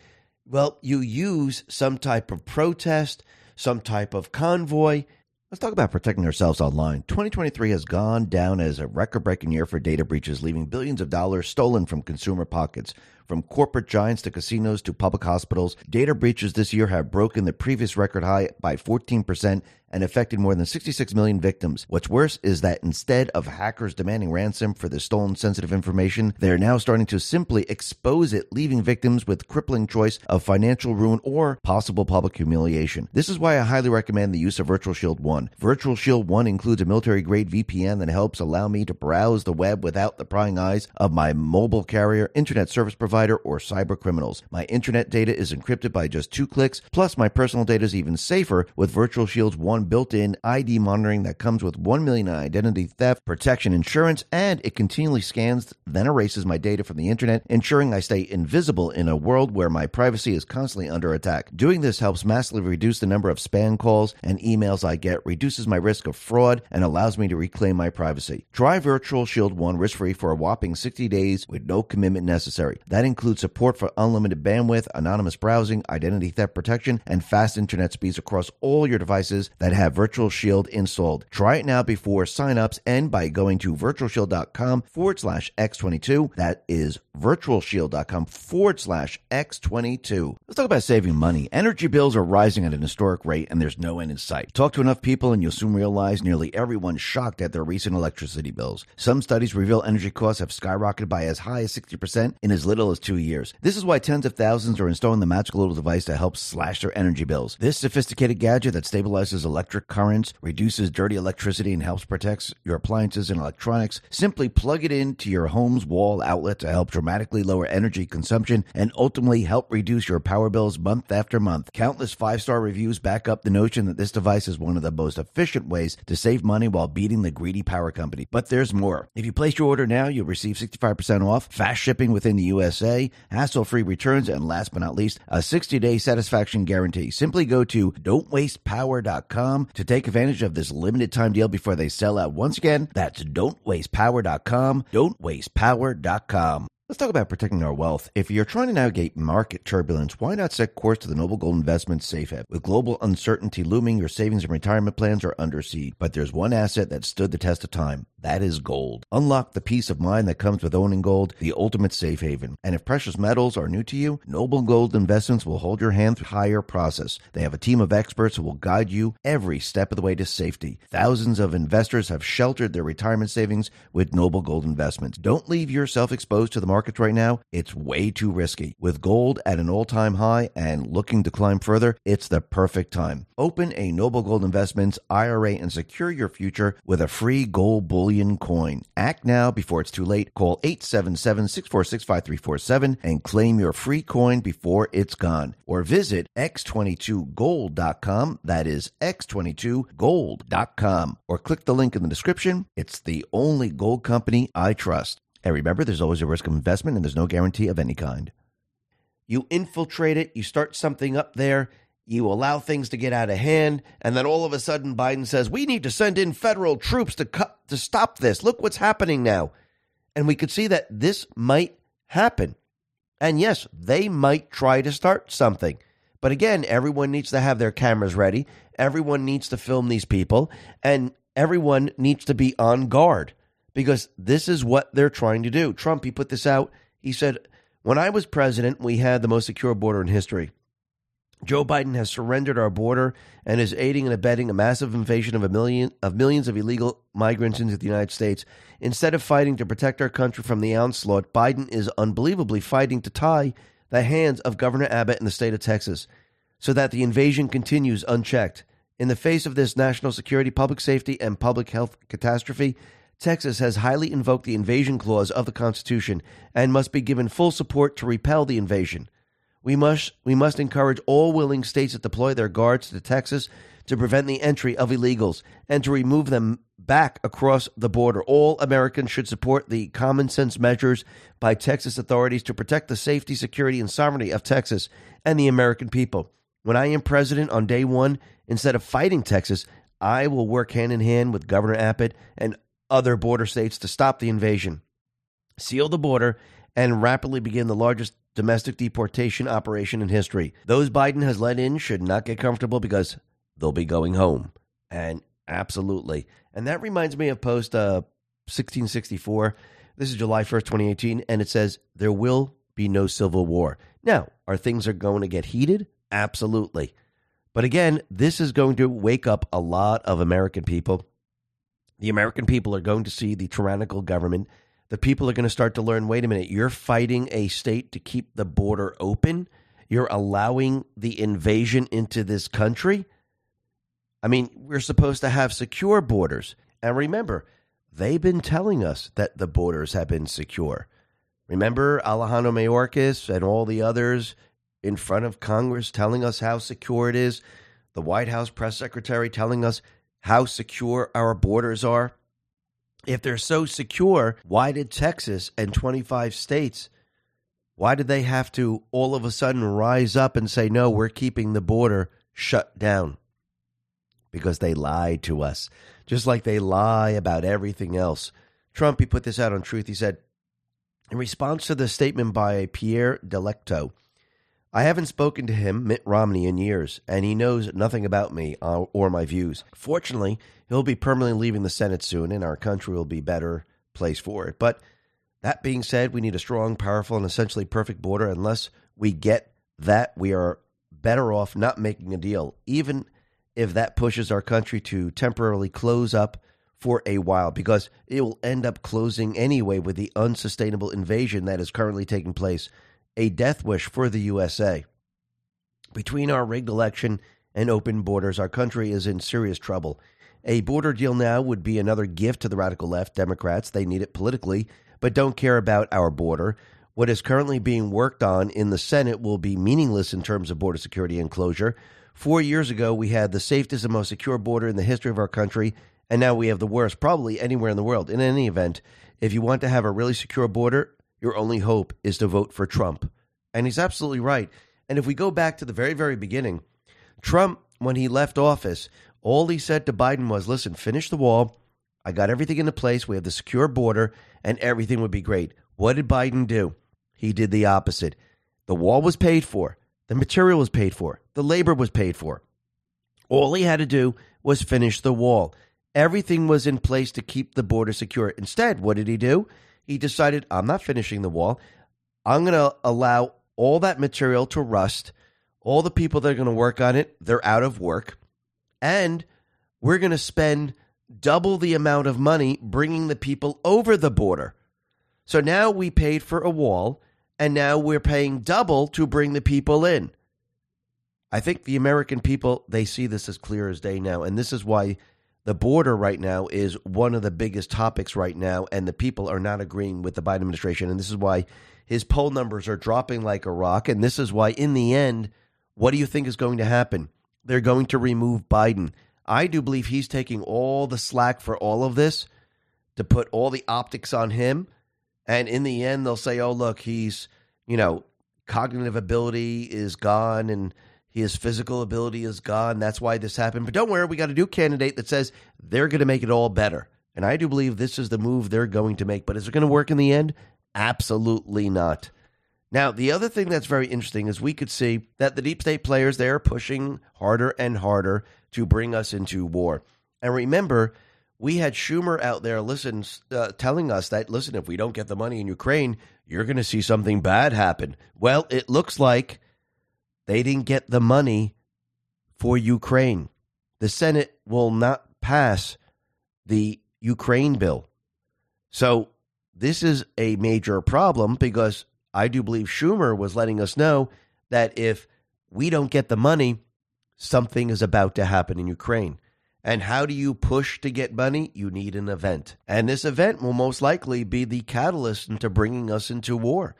Well, you use some type of protest, some type of convoy. Let's talk about protecting ourselves online. 2023 has gone down as a record breaking year for data breaches, leaving billions of dollars stolen from consumer pockets. From corporate giants to casinos to public hospitals, data breaches this year have broken the previous record high by 14% and affected more than 66 million victims. What's worse is that instead of hackers demanding ransom for the stolen sensitive information, they are now starting to simply expose it, leaving victims with crippling choice of financial ruin or possible public humiliation. This is why I highly recommend the use of Virtual Shield 1. Virtual Shield 1 includes a military grade VPN that helps allow me to browse the web without the prying eyes of my mobile carrier, internet service provider, or cyber criminals. My internet data is encrypted by just two clicks, plus my personal data is even safer with Virtual Shield's 1 built in ID monitoring that comes with 1 million identity theft protection insurance, and it continually scans, then erases my data from the internet, ensuring I stay invisible in a world where my privacy is constantly under attack. Doing this helps massively reduce the number of spam calls and emails I get, reduces my risk of fraud, and allows me to reclaim my privacy. Try Virtual Shield 1 risk free for a whopping 60 days with no commitment necessary. That includes support for unlimited bandwidth, anonymous browsing, identity theft protection, and fast internet speeds across all your devices that have Virtual Shield installed. Try it now before signups and by going to virtualshield.com forward slash X22. That is virtualshield.com forward slash X22. Let's talk about saving money. Energy bills are rising at an historic rate and there's no end in sight. Talk to enough people and you'll soon realize nearly everyone's shocked at their recent electricity bills. Some studies reveal energy costs have skyrocketed by as high as 60% in as little as two years. This is why tens of thousands are installing the magical little device to help slash their energy bills. This sophisticated gadget that stabilizes electric currents, reduces dirty electricity, and helps protect your appliances and electronics. Simply plug it into your home's wall outlet to help dramatically lower energy consumption and ultimately help reduce your power bills month after month. Countless five star reviews back up the notion that this device is one of the most efficient ways to save money while beating the greedy power company. But there's more. If you place your order now, you'll receive 65% off, fast shipping within the USA, hassle free returns, and last but not least, a 60 day satisfaction guarantee. Simply go to don'twastepower.com to take advantage of this limited time deal before they sell out. Once again, that's don'twastepower.com. Don'twastepower.com. Let's talk about protecting our wealth. If you're trying to navigate market turbulence, why not set course to the Noble Gold Investments Safe Haven? With global uncertainty looming, your savings and retirement plans are under siege. But there's one asset that stood the test of time. That is gold. Unlock the peace of mind that comes with owning gold, the ultimate safe haven. And if precious metals are new to you, Noble Gold Investments will hold your hand through higher process. They have a team of experts who will guide you every step of the way to safety. Thousands of investors have sheltered their retirement savings with Noble Gold Investments. Don't leave yourself exposed to the markets right now. It's way too risky. With gold at an all-time high and looking to climb further, it's the perfect time. Open a Noble Gold Investments IRA and secure your future with a free gold bullion coin. Act now before it's too late. Call 877 646 5347 and claim your free coin before it's gone. Or visit x22gold.com. That is x22gold.com. Or click the link in the description. It's the only gold company I trust. And remember, there's always a risk of investment and there's no guarantee of any kind. You infiltrate it, you start something up there you allow things to get out of hand, and then all of a sudden Biden says, We need to send in federal troops to, cut, to stop this. Look what's happening now. And we could see that this might happen. And yes, they might try to start something. But again, everyone needs to have their cameras ready. Everyone needs to film these people. And everyone needs to be on guard because this is what they're trying to do. Trump, he put this out. He said, When I was president, we had the most secure border in history. Joe Biden has surrendered our border and is aiding and abetting a massive invasion of a million of millions of illegal migrants into the United States. Instead of fighting to protect our country from the onslaught, Biden is unbelievably fighting to tie the hands of Governor Abbott in the state of Texas so that the invasion continues unchecked. In the face of this national security, public safety, and public health catastrophe, Texas has highly invoked the invasion clause of the Constitution and must be given full support to repel the invasion. We must we must encourage all willing states to deploy their guards to Texas to prevent the entry of illegals and to remove them back across the border. All Americans should support the common sense measures by Texas authorities to protect the safety, security, and sovereignty of Texas and the American people. When I am president on day one, instead of fighting Texas, I will work hand in hand with Governor Abbott and other border states to stop the invasion, seal the border, and rapidly begin the largest domestic deportation operation in history. Those Biden has let in should not get comfortable because they'll be going home. And absolutely. And that reminds me of post uh, 1664. This is July 1st, 2018. And it says, There will be no civil war. Now, are things are going to get heated? Absolutely. But again, this is going to wake up a lot of American people. The American people are going to see the tyrannical government the people are going to start to learn wait a minute, you're fighting a state to keep the border open. You're allowing the invasion into this country. I mean, we're supposed to have secure borders. And remember, they've been telling us that the borders have been secure. Remember Alejandro Mayorkas and all the others in front of Congress telling us how secure it is? The White House press secretary telling us how secure our borders are? If they're so secure, why did Texas and 25 states why did they have to all of a sudden rise up and say no, we're keeping the border shut down? Because they lied to us, just like they lie about everything else. Trump, he put this out on Truth. He said, in response to the statement by Pierre Delecto, I haven't spoken to him, Mitt Romney, in years, and he knows nothing about me uh, or my views. Fortunately, he'll be permanently leaving the Senate soon, and our country will be better place for it. But that being said, we need a strong, powerful, and essentially perfect border. Unless we get that, we are better off not making a deal, even if that pushes our country to temporarily close up for a while, because it will end up closing anyway with the unsustainable invasion that is currently taking place a death wish for the USA. Between our rigged election and open borders, our country is in serious trouble. A border deal now would be another gift to the radical left Democrats. They need it politically, but don't care about our border. What is currently being worked on in the Senate will be meaningless in terms of border security and closure. Four years ago, we had the safest and most secure border in the history of our country, and now we have the worst, probably anywhere in the world. In any event, if you want to have a really secure border, your only hope is to vote for Trump. And he's absolutely right. And if we go back to the very, very beginning, Trump, when he left office, all he said to Biden was listen, finish the wall. I got everything into place. We have the secure border, and everything would be great. What did Biden do? He did the opposite. The wall was paid for, the material was paid for, the labor was paid for. All he had to do was finish the wall. Everything was in place to keep the border secure. Instead, what did he do? He decided, I'm not finishing the wall. I'm going to allow all that material to rust. All the people that are going to work on it, they're out of work. And we're going to spend double the amount of money bringing the people over the border. So now we paid for a wall, and now we're paying double to bring the people in. I think the American people, they see this as clear as day now. And this is why the border right now is one of the biggest topics right now, and the people are not agreeing with the Biden administration. And this is why his poll numbers are dropping like a rock. And this is why, in the end, what do you think is going to happen? They're going to remove Biden. I do believe he's taking all the slack for all of this to put all the optics on him. And in the end, they'll say, oh, look, he's, you know, cognitive ability is gone and his physical ability is gone. That's why this happened. But don't worry, we got a new candidate that says they're going to make it all better. And I do believe this is the move they're going to make. But is it going to work in the end? Absolutely not. Now, the other thing that's very interesting is we could see that the deep state players, they are pushing harder and harder to bring us into war. And remember, we had Schumer out there listen, uh, telling us that, listen, if we don't get the money in Ukraine, you're going to see something bad happen. Well, it looks like they didn't get the money for Ukraine. The Senate will not pass the Ukraine bill. So this is a major problem because I do believe Schumer was letting us know that if we don't get the money, something is about to happen in Ukraine. And how do you push to get money? You need an event. And this event will most likely be the catalyst into bringing us into war.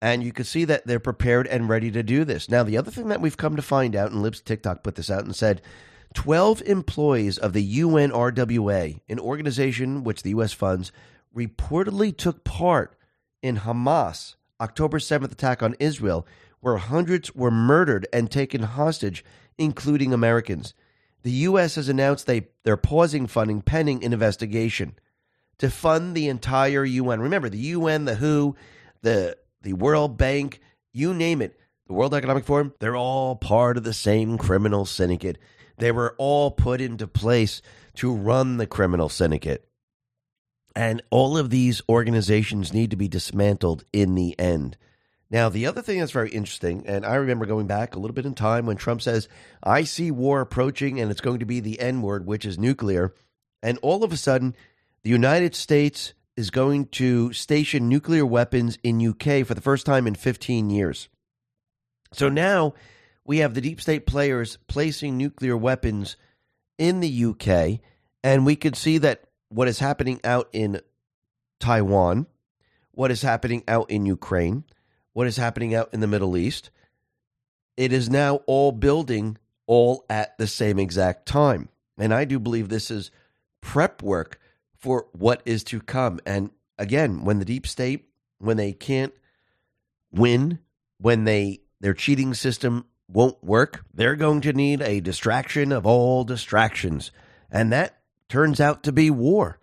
And you can see that they're prepared and ready to do this. Now, the other thing that we've come to find out, and Libs TikTok put this out and said 12 employees of the UNRWA, an organization which the U.S. funds, reportedly took part in Hamas' October 7th attack on Israel, where hundreds were murdered and taken hostage, including Americans. The U.S. has announced they, they're pausing funding pending an investigation to fund the entire UN. Remember, the UN, the WHO, the, the World Bank, you name it, the World Economic Forum, they're all part of the same criminal syndicate. They were all put into place to run the criminal syndicate. And all of these organizations need to be dismantled in the end. Now, the other thing that's very interesting, and I remember going back a little bit in time when Trump says, I see war approaching and it's going to be the N word, which is nuclear. And all of a sudden, the United States is going to station nuclear weapons in UK for the first time in 15 years. So now we have the deep state players placing nuclear weapons in the UK, and we can see that what is happening out in Taiwan, what is happening out in Ukraine, what is happening out in the Middle East. It is now all building all at the same exact time. And I do believe this is prep work for what is to come. And again, when the deep state, when they can't win, when they their cheating system won't work, they're going to need a distraction of all distractions. And that turns out to be war.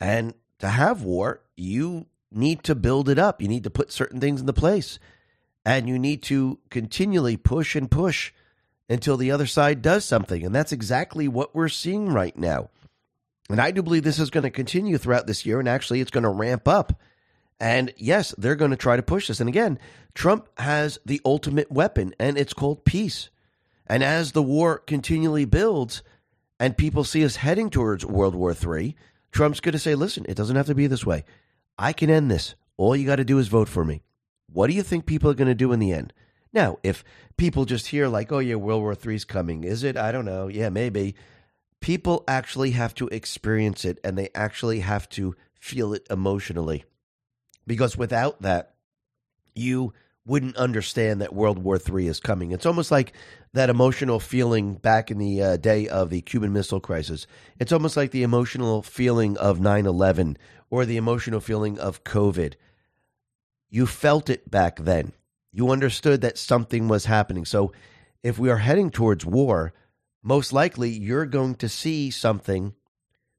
And to have war, you need to build it up. You need to put certain things into place. And you need to continually push and push until the other side does something. And that's exactly what we're seeing right now. And I do believe this is going to continue throughout this year. And actually, it's going to ramp up. And yes, they're going to try to push this. And again, Trump has the ultimate weapon, and it's called peace. And as the war continually builds and people see us heading towards World War III, Trump's going to say, listen, it doesn't have to be this way. I can end this. All you got to do is vote for me. What do you think people are going to do in the end? Now, if people just hear, like, oh, yeah, World War III's coming, is it? I don't know. Yeah, maybe. People actually have to experience it and they actually have to feel it emotionally. Because without that, you wouldn't understand that World War III is coming. It's almost like that emotional feeling back in the uh, day of the Cuban Missile Crisis. It's almost like the emotional feeling of 9 11 or the emotional feeling of COVID. You felt it back then. You understood that something was happening. So if we are heading towards war, most likely you're going to see something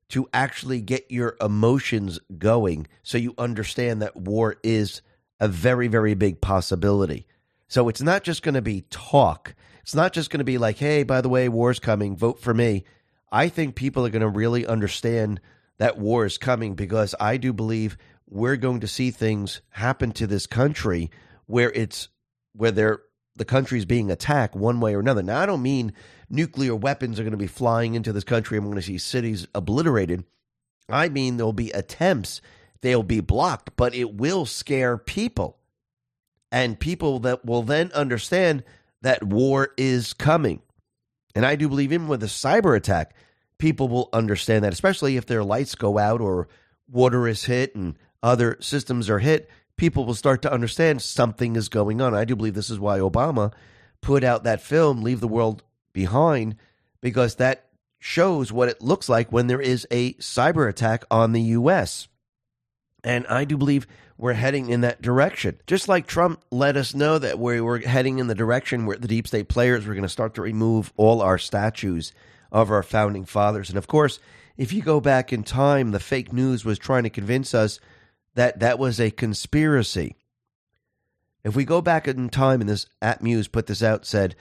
to actually get your emotions going so you understand that war is a very, very big possibility. So it's not just going to be talk. It's not just going to be like, hey, by the way, war's coming, vote for me. I think people are going to really understand that war is coming because I do believe we're going to see things happen to this country where it's where they're the country's being attacked one way or another. Now I don't mean nuclear weapons are going to be flying into this country and we're going to see cities obliterated. I mean there'll be attempts they'll be blocked, but it will scare people. And people that will then understand that war is coming. And I do believe even with a cyber attack, people will understand that, especially if their lights go out or water is hit and other systems are hit, people will start to understand something is going on. I do believe this is why Obama put out that film, Leave the World Behind, because that shows what it looks like when there is a cyber attack on the U.S. And I do believe we're heading in that direction. Just like Trump let us know that we were heading in the direction where the deep state players were going to start to remove all our statues of our founding fathers. And of course, if you go back in time, the fake news was trying to convince us that that was a conspiracy. If we go back in time, and this at Muse put this out, said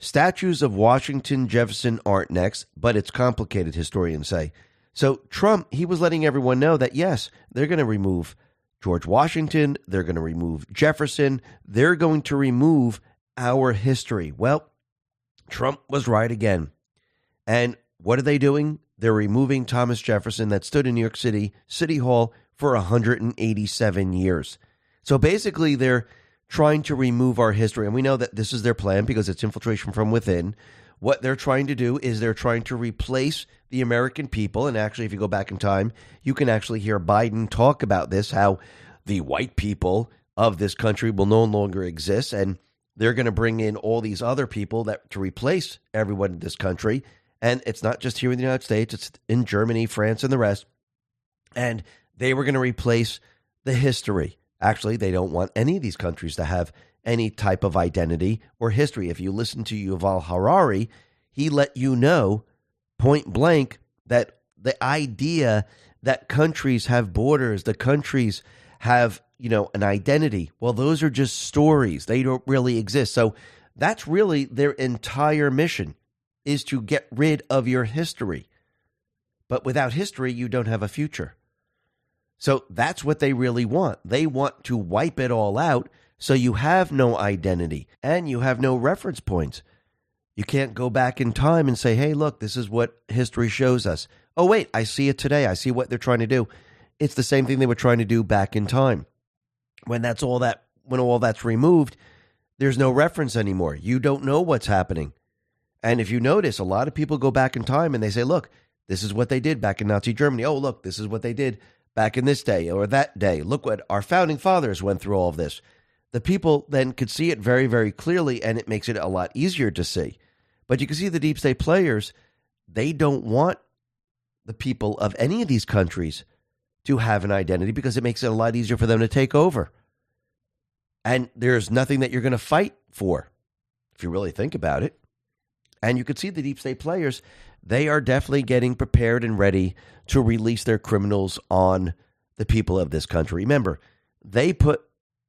statues of Washington, Jefferson aren't next, but it's complicated, historians say. So Trump, he was letting everyone know that yes, they're going to remove George Washington, they're going to remove Jefferson, they're going to remove our history. Well, Trump was right again. And what are they doing? They're removing Thomas Jefferson that stood in New York City City Hall for 187 years. So basically, they're trying to remove our history. And we know that this is their plan because it's infiltration from within. What they're trying to do is they're trying to replace the American people. And actually, if you go back in time, you can actually hear Biden talk about this how the white people of this country will no longer exist. And they're going to bring in all these other people that to replace everyone in this country. And it's not just here in the United States, it's in Germany, France, and the rest. And they were going to replace the history. Actually, they don't want any of these countries to have any type of identity or history. If you listen to Yuval Harari, he let you know point blank that the idea that countries have borders, the countries have, you know, an identity, well, those are just stories. They don't really exist. So that's really their entire mission is to get rid of your history. But without history, you don't have a future. So that's what they really want. They want to wipe it all out so you have no identity and you have no reference points. You can't go back in time and say, hey, look, this is what history shows us. Oh, wait, I see it today. I see what they're trying to do. It's the same thing they were trying to do back in time. When that's all that when all that's removed, there's no reference anymore. You don't know what's happening. And if you notice, a lot of people go back in time and they say, look, this is what they did back in Nazi Germany. Oh, look, this is what they did back in this day or that day. Look what our founding fathers went through all of this. The people then could see it very, very clearly, and it makes it a lot easier to see. But you can see the deep state players, they don't want the people of any of these countries to have an identity because it makes it a lot easier for them to take over. And there's nothing that you're going to fight for, if you really think about it. And you can see the deep state players, they are definitely getting prepared and ready to release their criminals on the people of this country. Remember, they put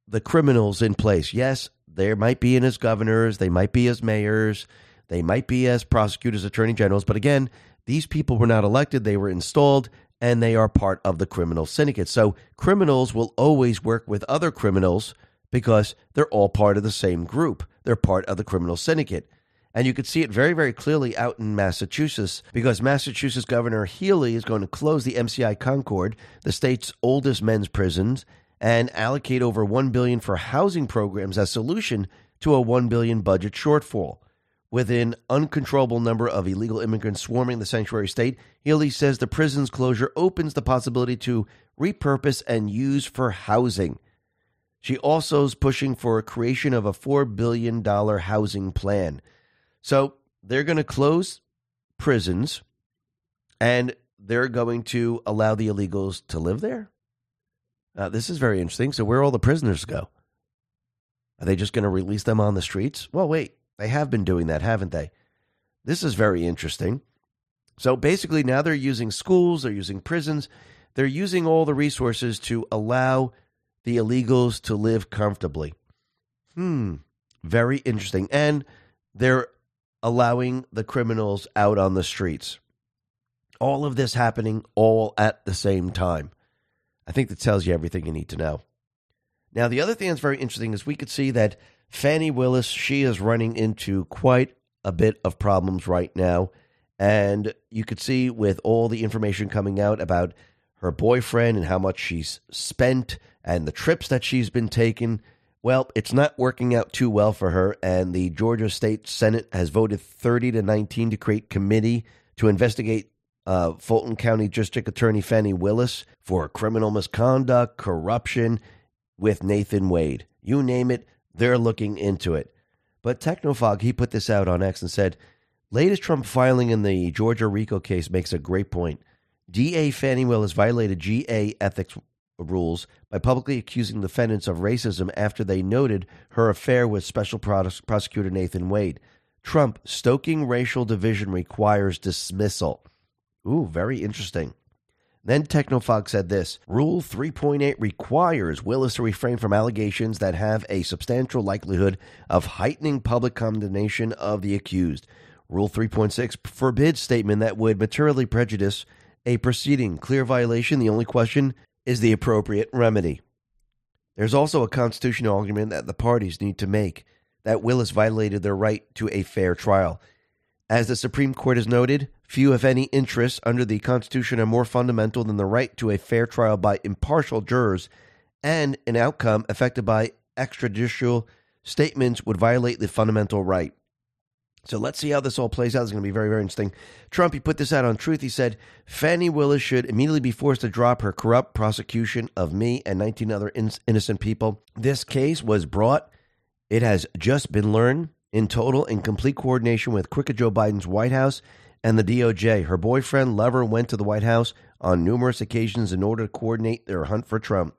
the criminals in place. Yes, they might be in as governors, they might be as mayors, they might be as prosecutors, attorney generals, but again, these people were not elected, they were installed and they are part of the criminal syndicate. So criminals will always work with other criminals because they're all part of the same group. They're part of the criminal syndicate. And you could see it very, very clearly out in Massachusetts because Massachusetts Governor Healey is going to close the MCI Concord, the state's oldest men's prisons, and allocate over 1 billion for housing programs as solution to a 1 billion budget shortfall. With an uncontrollable number of illegal immigrants swarming the sanctuary state, Healey says the prison's closure opens the possibility to repurpose and use for housing. She also is pushing for a creation of a $4 billion housing plan. So they're going to close prisons and they're going to allow the illegals to live there. Uh, this is very interesting. So, where all the prisoners go? Are they just going to release them on the streets? Well, wait, they have been doing that, haven't they? This is very interesting. So, basically, now they're using schools, they're using prisons, they're using all the resources to allow the illegals to live comfortably. Hmm, very interesting. And they're allowing the criminals out on the streets. All of this happening all at the same time. I think that tells you everything you need to know. Now, the other thing that's very interesting is we could see that Fani Willis, she is running into quite a bit of problems right now. And you could see with all the information coming out about her boyfriend and how much she's spent and the trips that she's been taking well, it's not working out too well for her, and the Georgia State Senate has voted 30 to 19 to create committee to investigate uh, Fulton County District Attorney Fani Willis for criminal misconduct, corruption with Nathan Wade. You name it, they're looking into it. But Technofog, he put this out on X and said, latest Trump filing in the Georgia RICO case makes a great point. DA Fani Willis violated GA ethics rules by publicly accusing defendants of racism after they noted her affair with Special Prosecutor Nathan Wade. Trump stoking racial division requires dismissal. Ooh, very interesting. Then Technofog said this Rule 3.8 requires Willis to refrain from allegations that have a substantial likelihood of heightening public condemnation of the accused. Rule 3.6 forbids statement that would materially prejudice a proceeding, clear violation. The only question is the appropriate remedy. There's also a constitutional argument that the parties need to make that Willis violated their right to a fair trial. As the Supreme Court has noted, few, if any, interests under the Constitution are more fundamental than the right to a fair trial by impartial jurors, and an outcome affected by extrajudicial statements would violate the fundamental right. So let's see how this all plays out. It's going to be very, very interesting. Trump, he put this out on Truth. He said, Fani Willis should immediately be forced to drop her corrupt prosecution of me and 19 other in- innocent people. This case was brought, it has just been learned in total in complete coordination with Crooked Joe Biden's White House and the DOJ. Her boyfriend, Lever, went to the White House on numerous occasions in order to coordinate their hunt for Trump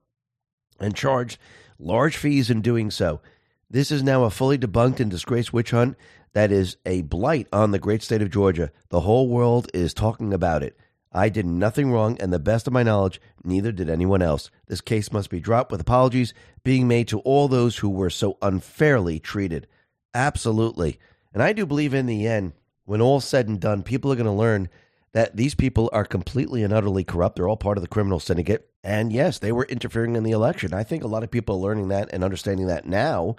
and charged large fees in doing so. This is now a fully debunked and disgraced witch hunt that is a blight on the great state of Georgia. The whole world is talking about it. I did nothing wrong, and the best of my knowledge, neither did anyone else. This case must be dropped with apologies being made to all those who were so unfairly treated. Absolutely. And I do believe in the end, when all's said and done, people are going to learn that these people are completely and utterly corrupt. They're all part of the criminal syndicate. And yes, they were interfering in the election. I think a lot of people are learning that and understanding that now.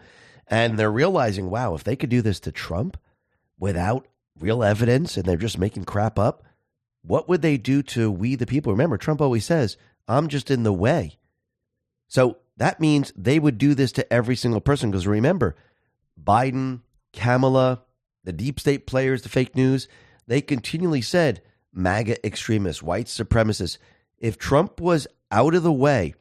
And they're realizing, wow, if they could do this to Trump without real evidence and they're just making crap up, what would they do to we the people? Remember, Trump always says, I'm just in the way. So that means they would do this to every single person. Because remember, Biden, Kamala, the deep state players, the fake news, they continually said MAGA extremists, white supremacists. If Trump was out of the way,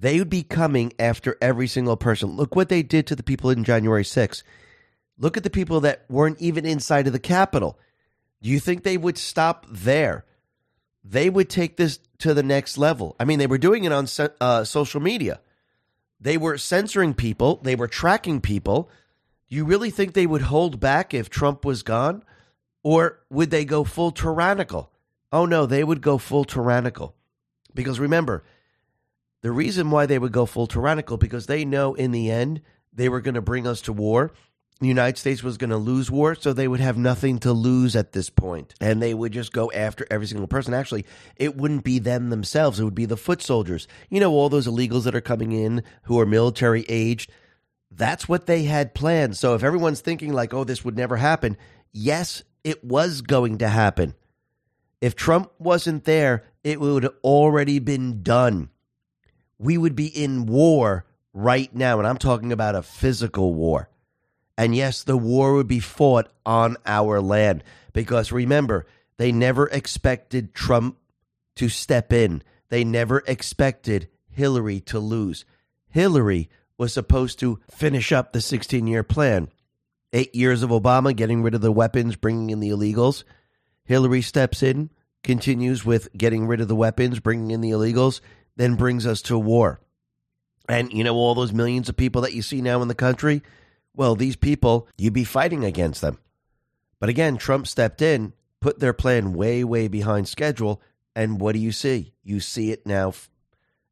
they would be coming after every single person. Look what they did to the people in January 6th. Look at the people that weren't even inside of the Capitol. Do you think they would stop there? They would take this to the next level. I mean, they were doing it on uh, social media. They were censoring people, they were tracking people. Do you really think they would hold back if Trump was gone? Or would they go full tyrannical? Oh, no, they would go full tyrannical. Because remember, the reason why they would go full tyrannical because they know in the end they were going to bring us to war. The United States was going to lose war, so they would have nothing to lose at this point, and they would just go after every single person. Actually, it wouldn't be them themselves; it would be the foot soldiers. You know, all those illegals that are coming in who are military aged. That's what they had planned. So if everyone's thinking like, "Oh, this would never happen," yes, it was going to happen. If Trump wasn't there, it would have already been done we would be in war right now. And I'm talking about a physical war. And yes, the war would be fought on our land. Because remember, they never expected Trump to step in, they never expected Hillary to lose. Hillary was supposed to finish up the 16 year plan. Eight years of Obama getting rid of the weapons, bringing in the illegals. Hillary steps in, continues with getting rid of the weapons, bringing in the illegals then brings us to war. And you know, all those millions of people that you see now in the country, well, these people, you'd be fighting against them. But again, Trump stepped in, put their plan way, way behind schedule. And what do you see? You see it now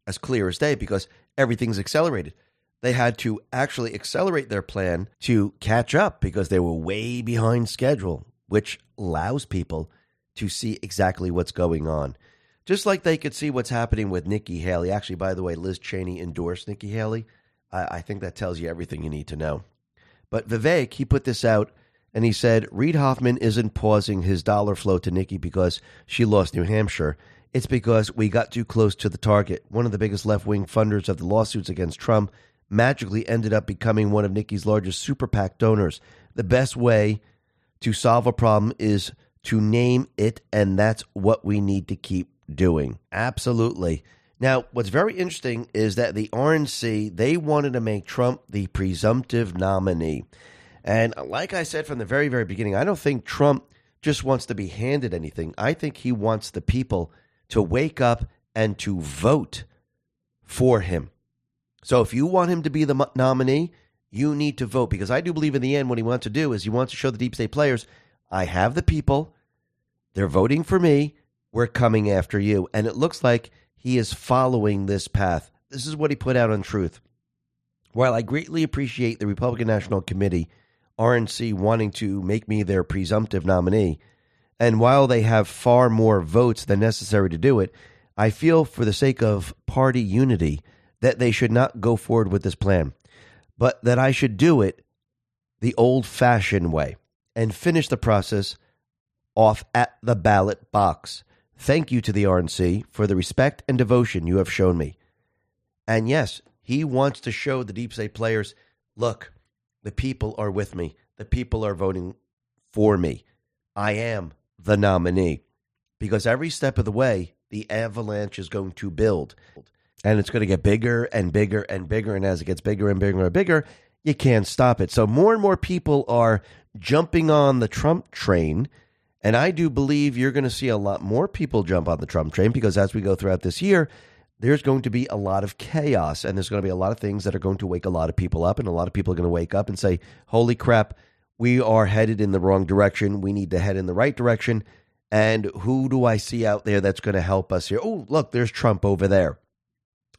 as clear as day because everything's accelerated. They had to actually accelerate their plan to catch up because they were way behind schedule, which allows people to see exactly what's going on. Just like they could see what's happening with Nikki Haley. Actually, by the way, Liz Cheney endorsed Nikki Haley. I, I think that tells you everything you need to know. But Vivek, he put this out and he said Reid Hoffman isn't pausing his dollar flow to Nikki because she lost New Hampshire. It's because we got too close to the target. One of the biggest left wing funders of the lawsuits against Trump magically ended up becoming one of Nikki's largest super PAC donors. The best way to solve a problem is to name it, and that's what we need to keep doing. Absolutely. Now, what's very interesting is that the RNC, they wanted to make Trump the presumptive nominee. And like I said from the very, very beginning, I don't think Trump just wants to be handed anything. I think he wants the people to wake up and to vote for him. So if you want him to be the nominee, you need to vote because I do believe in the end what he wants to do is he wants to show the deep state players I have the people. They're voting for me we're coming after you. And it looks like he is following this path. This is what he put out on Truth. While I greatly appreciate the Republican National Committee, RNC, wanting to make me their presumptive nominee, And while they have far more votes than necessary to do it, I feel for the sake of party unity that they should not go forward with this plan, but that I should do it the old fashioned way and finish the process off at the ballot box. Thank you to the RNC for the respect and devotion you have shown me. And yes, he wants to show the deep state players look, the people are with me, the people are voting for me. I am the nominee. Because every step of the way, the avalanche is going to build. And it's going to get bigger and bigger and bigger. And as it gets bigger and bigger and bigger, you can't stop it. So more and more people are jumping on the Trump train. And I do believe you're going to see a lot more people jump on the Trump train because as we go throughout this year, there's going to be a lot of chaos and there's going to be a lot of things that are going to wake a lot of people up. And a lot of people are going to wake up and say, Holy crap, we are headed in the wrong direction. We need to head in the right direction. And who do I see out there that's going to help us here? Oh, look, there's Trump over there.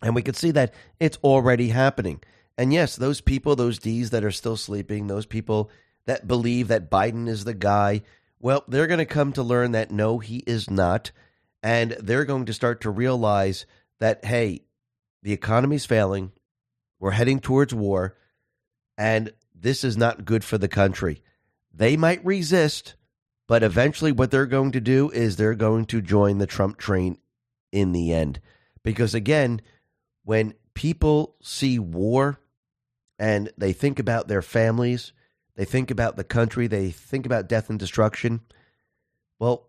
And we can see that it's already happening. And yes, those people, those D's that are still sleeping, those people that believe that Biden is the guy, well, they're going to come to learn that no, he is not. And they're going to start to realize that, hey, the economy's failing. We're heading towards war. And this is not good for the country. They might resist, but eventually what they're going to do is they're going to join the Trump train in the end. Because again, when people see war and they think about their families, they think about the country, they think about death and destruction, well,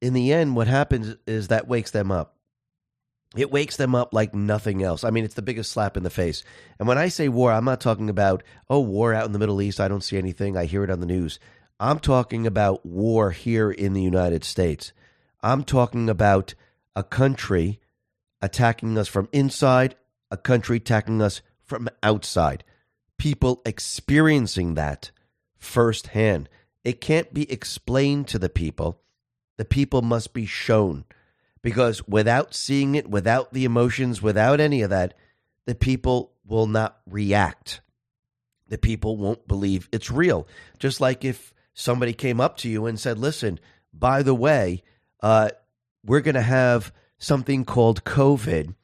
in the end, what happens is that wakes them up. It wakes them up like nothing else. I mean, it's the biggest slap in the face. And when I say war, I'm not talking about, oh, war out in the Middle East. I don't see anything. I hear it on the news. I'm talking about war here in the United States. I'm talking about a country attacking us from inside, a country attacking us from outside. People experiencing that firsthand. It can't be explained to the people. The people must be shown because without seeing it, without the emotions, without any of that, the people will not react. The people won't believe it's real. Just like if somebody came up to you and said, listen, by the way, uh, we're going to have something called COVID.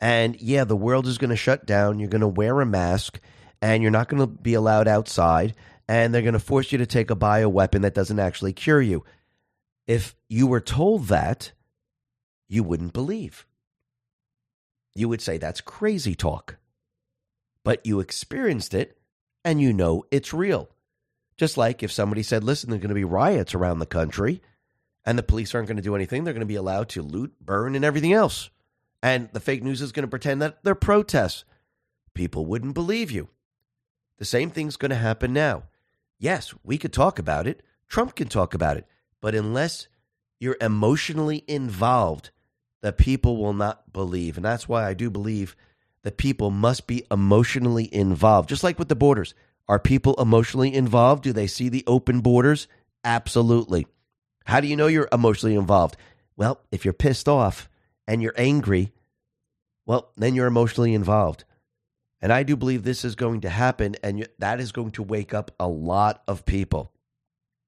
And yeah, the world is going to shut down. You're going to wear a mask and you're not going to be allowed outside. And they're going to force you to take a bioweapon that doesn't actually cure you. If you were told that, you wouldn't believe. You would say that's crazy talk. But you experienced it and you know it's real. Just like if somebody said, listen, there's going to be riots around the country and the police aren't going to do anything, they're going to be allowed to loot, burn, and everything else. And the fake news is going to pretend that they're protests. People wouldn't believe you. The same thing's going to happen now. Yes, we could talk about it. Trump can talk about it. But unless you're emotionally involved the people will not believe. And that's why I do believe that people must be emotionally involved. Just like with the borders. Are people emotionally involved? Do they see the open borders? Absolutely. How do you know you're emotionally involved? Well, if you're pissed off and you're angry, well, then you're emotionally involved. And I do believe this is going to happen, and that is going to wake up a lot of people.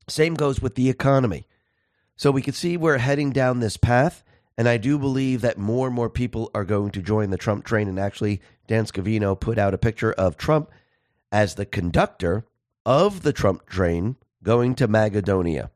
Same goes with the economy. So we can see we're heading down this path. And I do believe that more and more people are going to join the Trump train. And actually, Dan Scavino put out a picture of Trump as the conductor of the Trump train going to Macedonia.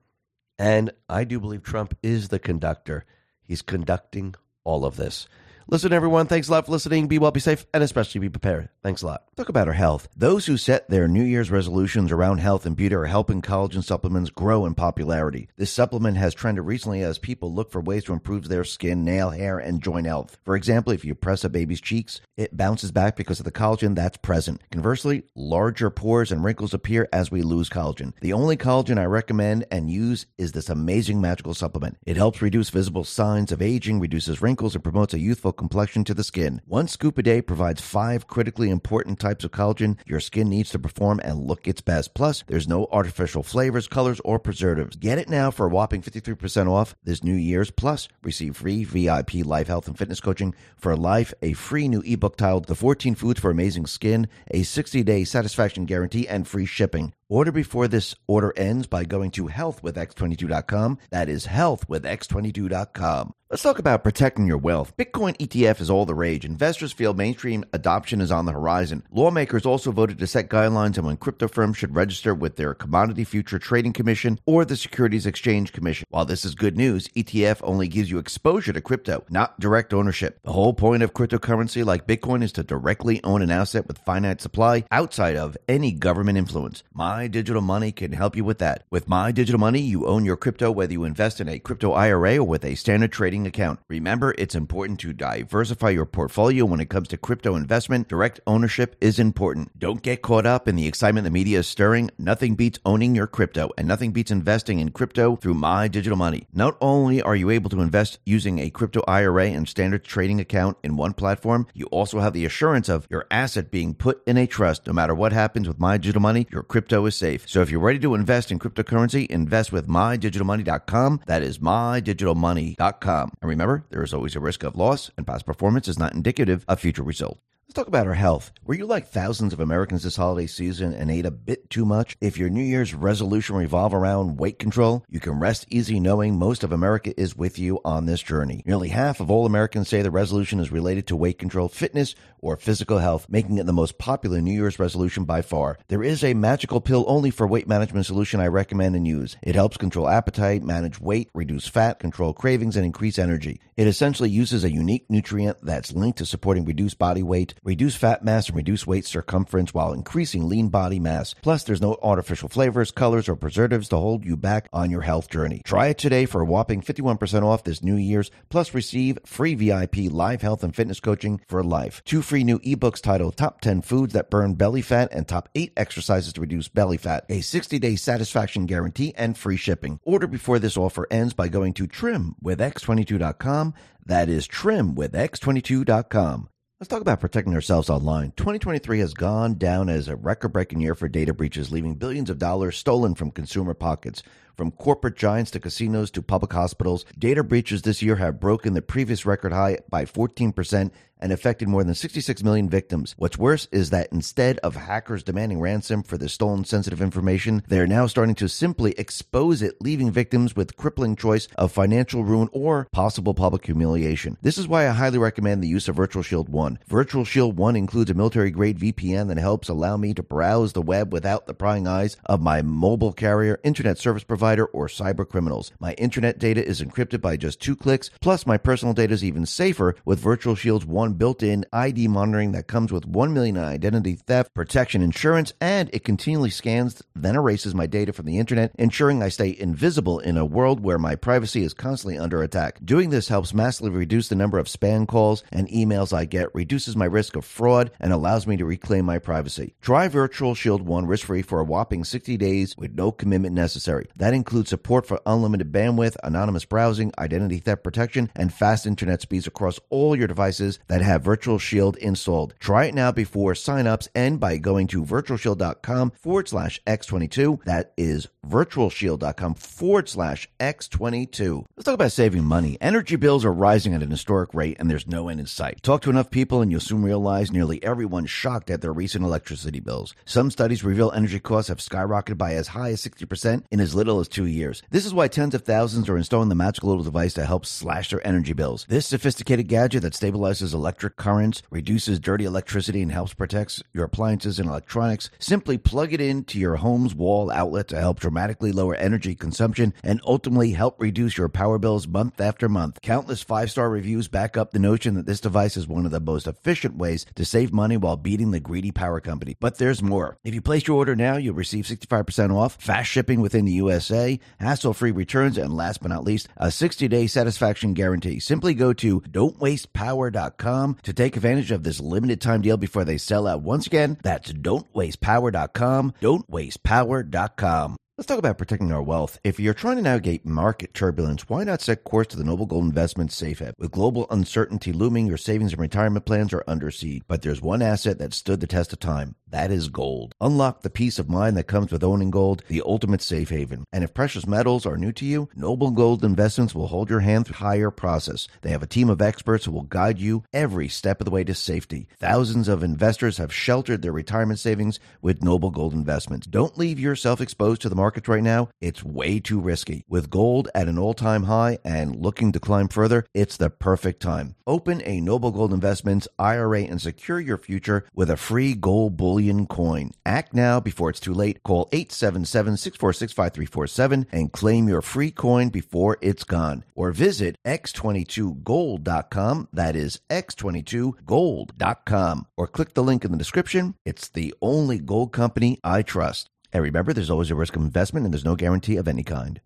And I do believe Trump is the conductor. He's conducting all of this. Listen, everyone, thanks a lot for listening. Be well, be safe, and especially be prepared. Thanks a lot. Talk about our health. Those who set their New Year's resolutions around health and beauty are helping collagen supplements grow in popularity. This supplement has trended recently as people look for ways to improve their skin, nail, hair, and joint health. For example, if you press a baby's cheeks, it bounces back because of the collagen that's present. Conversely, larger pores and wrinkles appear as we lose collagen. The only collagen I recommend and use is this amazing magical supplement. It helps reduce visible signs of aging, reduces wrinkles, and promotes a youthful complexion to the skin. One scoop a day provides five critically important types of collagen your skin needs to perform and look its best. Plus, there's no artificial flavors, colors, or preservatives. Get it now for a whopping 53% off this New Year's. Plus, receive free VIP life health and fitness coaching for life, a free new ebook titled The 14 Foods for Amazing Skin, a 60 day satisfaction guarantee, and free shipping. Order before this order ends by going to healthwithx22.com. That is healthwithx22.com. Let's talk about protecting your wealth. Bitcoin ETF is all the rage. Investors feel mainstream adoption is on the horizon. Lawmakers also voted to set guidelines on when crypto firms should register with their Commodity Future Trading Commission or the Securities Exchange Commission. While this is good news, ETF only gives you exposure to crypto, not direct ownership. The whole point of cryptocurrency like Bitcoin is to directly own an asset with finite supply outside of any government influence. My Digital Money can help you with that. With My Digital Money, you own your crypto whether you invest in a crypto IRA or with a standard trading account. Remember, it's important to diversify your portfolio when it comes to crypto investment. Direct ownership is important. Don't get caught up in the excitement the media is stirring. Nothing beats owning your crypto, and nothing beats investing in crypto through My Digital Money. Not only are you able to invest using a crypto IRA and standard trading account in one platform, you also have the assurance of your asset being put in a trust. No matter what happens with My Digital Money, your crypto is safe. So if you're ready to invest in cryptocurrency, invest with MyDigitalMoney.com. That is MyDigitalMoney.com. And remember, there is always a risk of loss, and past performance is not indicative of future results. Let's talk about our health. Were you like thousands of Americans this holiday season and ate a bit too much? If your New Year's resolution revolve around weight control, you can rest easy knowing most of America is with you on this journey. Nearly half of all Americans say the resolution is related to weight control, fitness, or physical health, making it the most popular New Year's resolution by far. There is a magical pill only for weight management solution I recommend and use. It helps control appetite, manage weight, reduce fat, control cravings, and increase energy. It essentially uses a unique nutrient that's linked to supporting reduced body weight reduce fat mass and reduce waist circumference while increasing lean body mass. Plus, there's no artificial flavors, colors, or preservatives to hold you back on your health journey. Try it today for a whopping 51% off this New Year's, plus receive free VIP live health and fitness coaching for life. Two free new ebooks titled Top 10 Foods That Burn Belly Fat and Top 8 Exercises to Reduce Belly Fat, a 60 day satisfaction guarantee, and free shipping. Order before this offer ends by going to trimwithx22.com. That is trimwithx22.com. Let's talk about protecting ourselves online. 2023 has gone down as a record breaking year for data breaches, leaving billions of dollars stolen from consumer pockets. From corporate giants to casinos to public hospitals, data breaches this year have broken the previous record high by 14% and affected more than 66 million victims. What's worse is that instead of hackers demanding ransom for the stolen sensitive information, they are now starting to simply expose it, leaving victims with crippling choice of financial ruin or possible public humiliation. This is why I highly recommend the use of Virtual Shield 1. Virtual Shield 1 includes a military grade VPN that helps allow me to browse the web without the prying eyes of my mobile carrier, internet service provider, or cyber criminals. My internet data is encrypted by just two clicks, plus my personal data is even safer with Virtual Shield's one built-in ID monitoring that comes with 1 million identity theft protection insurance and it continually scans then erases my data from the internet, ensuring I stay invisible in a world where my privacy is constantly under attack. Doing this helps massively reduce the number of spam calls and emails I get, reduces my risk of fraud, and allows me to reclaim my privacy. Try Virtual Shield 1 risk-free for a whopping 60 days with no commitment necessary. That includes support for unlimited bandwidth, anonymous browsing, identity theft protection, and fast internet speeds across all your devices that have Virtual Shield installed. Try it now before signups end by going to virtualshield.com forward slash X22. That is virtualshield.com forward slash X22. Let's talk about saving money. Energy bills are rising at an historic rate and there's no end in sight. Talk to enough people and you'll soon realize nearly everyone's shocked at their recent electricity bills. Some studies reveal energy costs have skyrocketed by as high as 60% in as little as two years. This is why tens of thousands are installing the magical little device to help slash their energy bills. This sophisticated gadget that stabilizes electric currents, reduces dirty electricity, and helps protect your appliances and electronics. Simply plug it into your home's wall outlet to help dramatically lower energy consumption and ultimately help reduce your power bills month after month. Countless five star reviews back up the notion that this device is one of the most efficient ways to save money while beating the greedy power company. But there's more. If you place your order now, you'll receive 65% off, fast shipping within the USA, hassle free returns, and last but not least, a 60 day satisfaction guarantee. Simply go to don'twastepower.com to take advantage of this limited time deal before they sell out. Once again, that's don'twastepower.com. Don'twastepower.com. Let's talk about protecting our wealth. If you're trying to navigate market turbulence, why not set course to the Noble Gold Investment Safe Haven? With global uncertainty looming, your savings and retirement plans are under siege. But there's one asset that stood the test of time That is gold. Unlock the peace of mind that comes with owning gold, the ultimate safe haven. And if precious metals are new to you, Noble Gold Investments will hold your hand through the entire process. They have a team of experts who will guide you every step of the way to safety. Thousands of investors have sheltered their retirement savings with Noble Gold Investments. Don't leave yourself exposed to the markets right now. It's way too risky. With gold at an all-time high and looking to climb further, it's the perfect time. Open a Noble Gold Investments IRA and secure your future with a free gold bullion coin. Act now before it's too late. Call 877-646-5347 and claim your free coin before it's gone. Or visit x22gold.com. That is x22gold.com. Or click the link in the description. It's the only gold company I trust. And remember, there's always a risk of investment and there's no guarantee of any kind.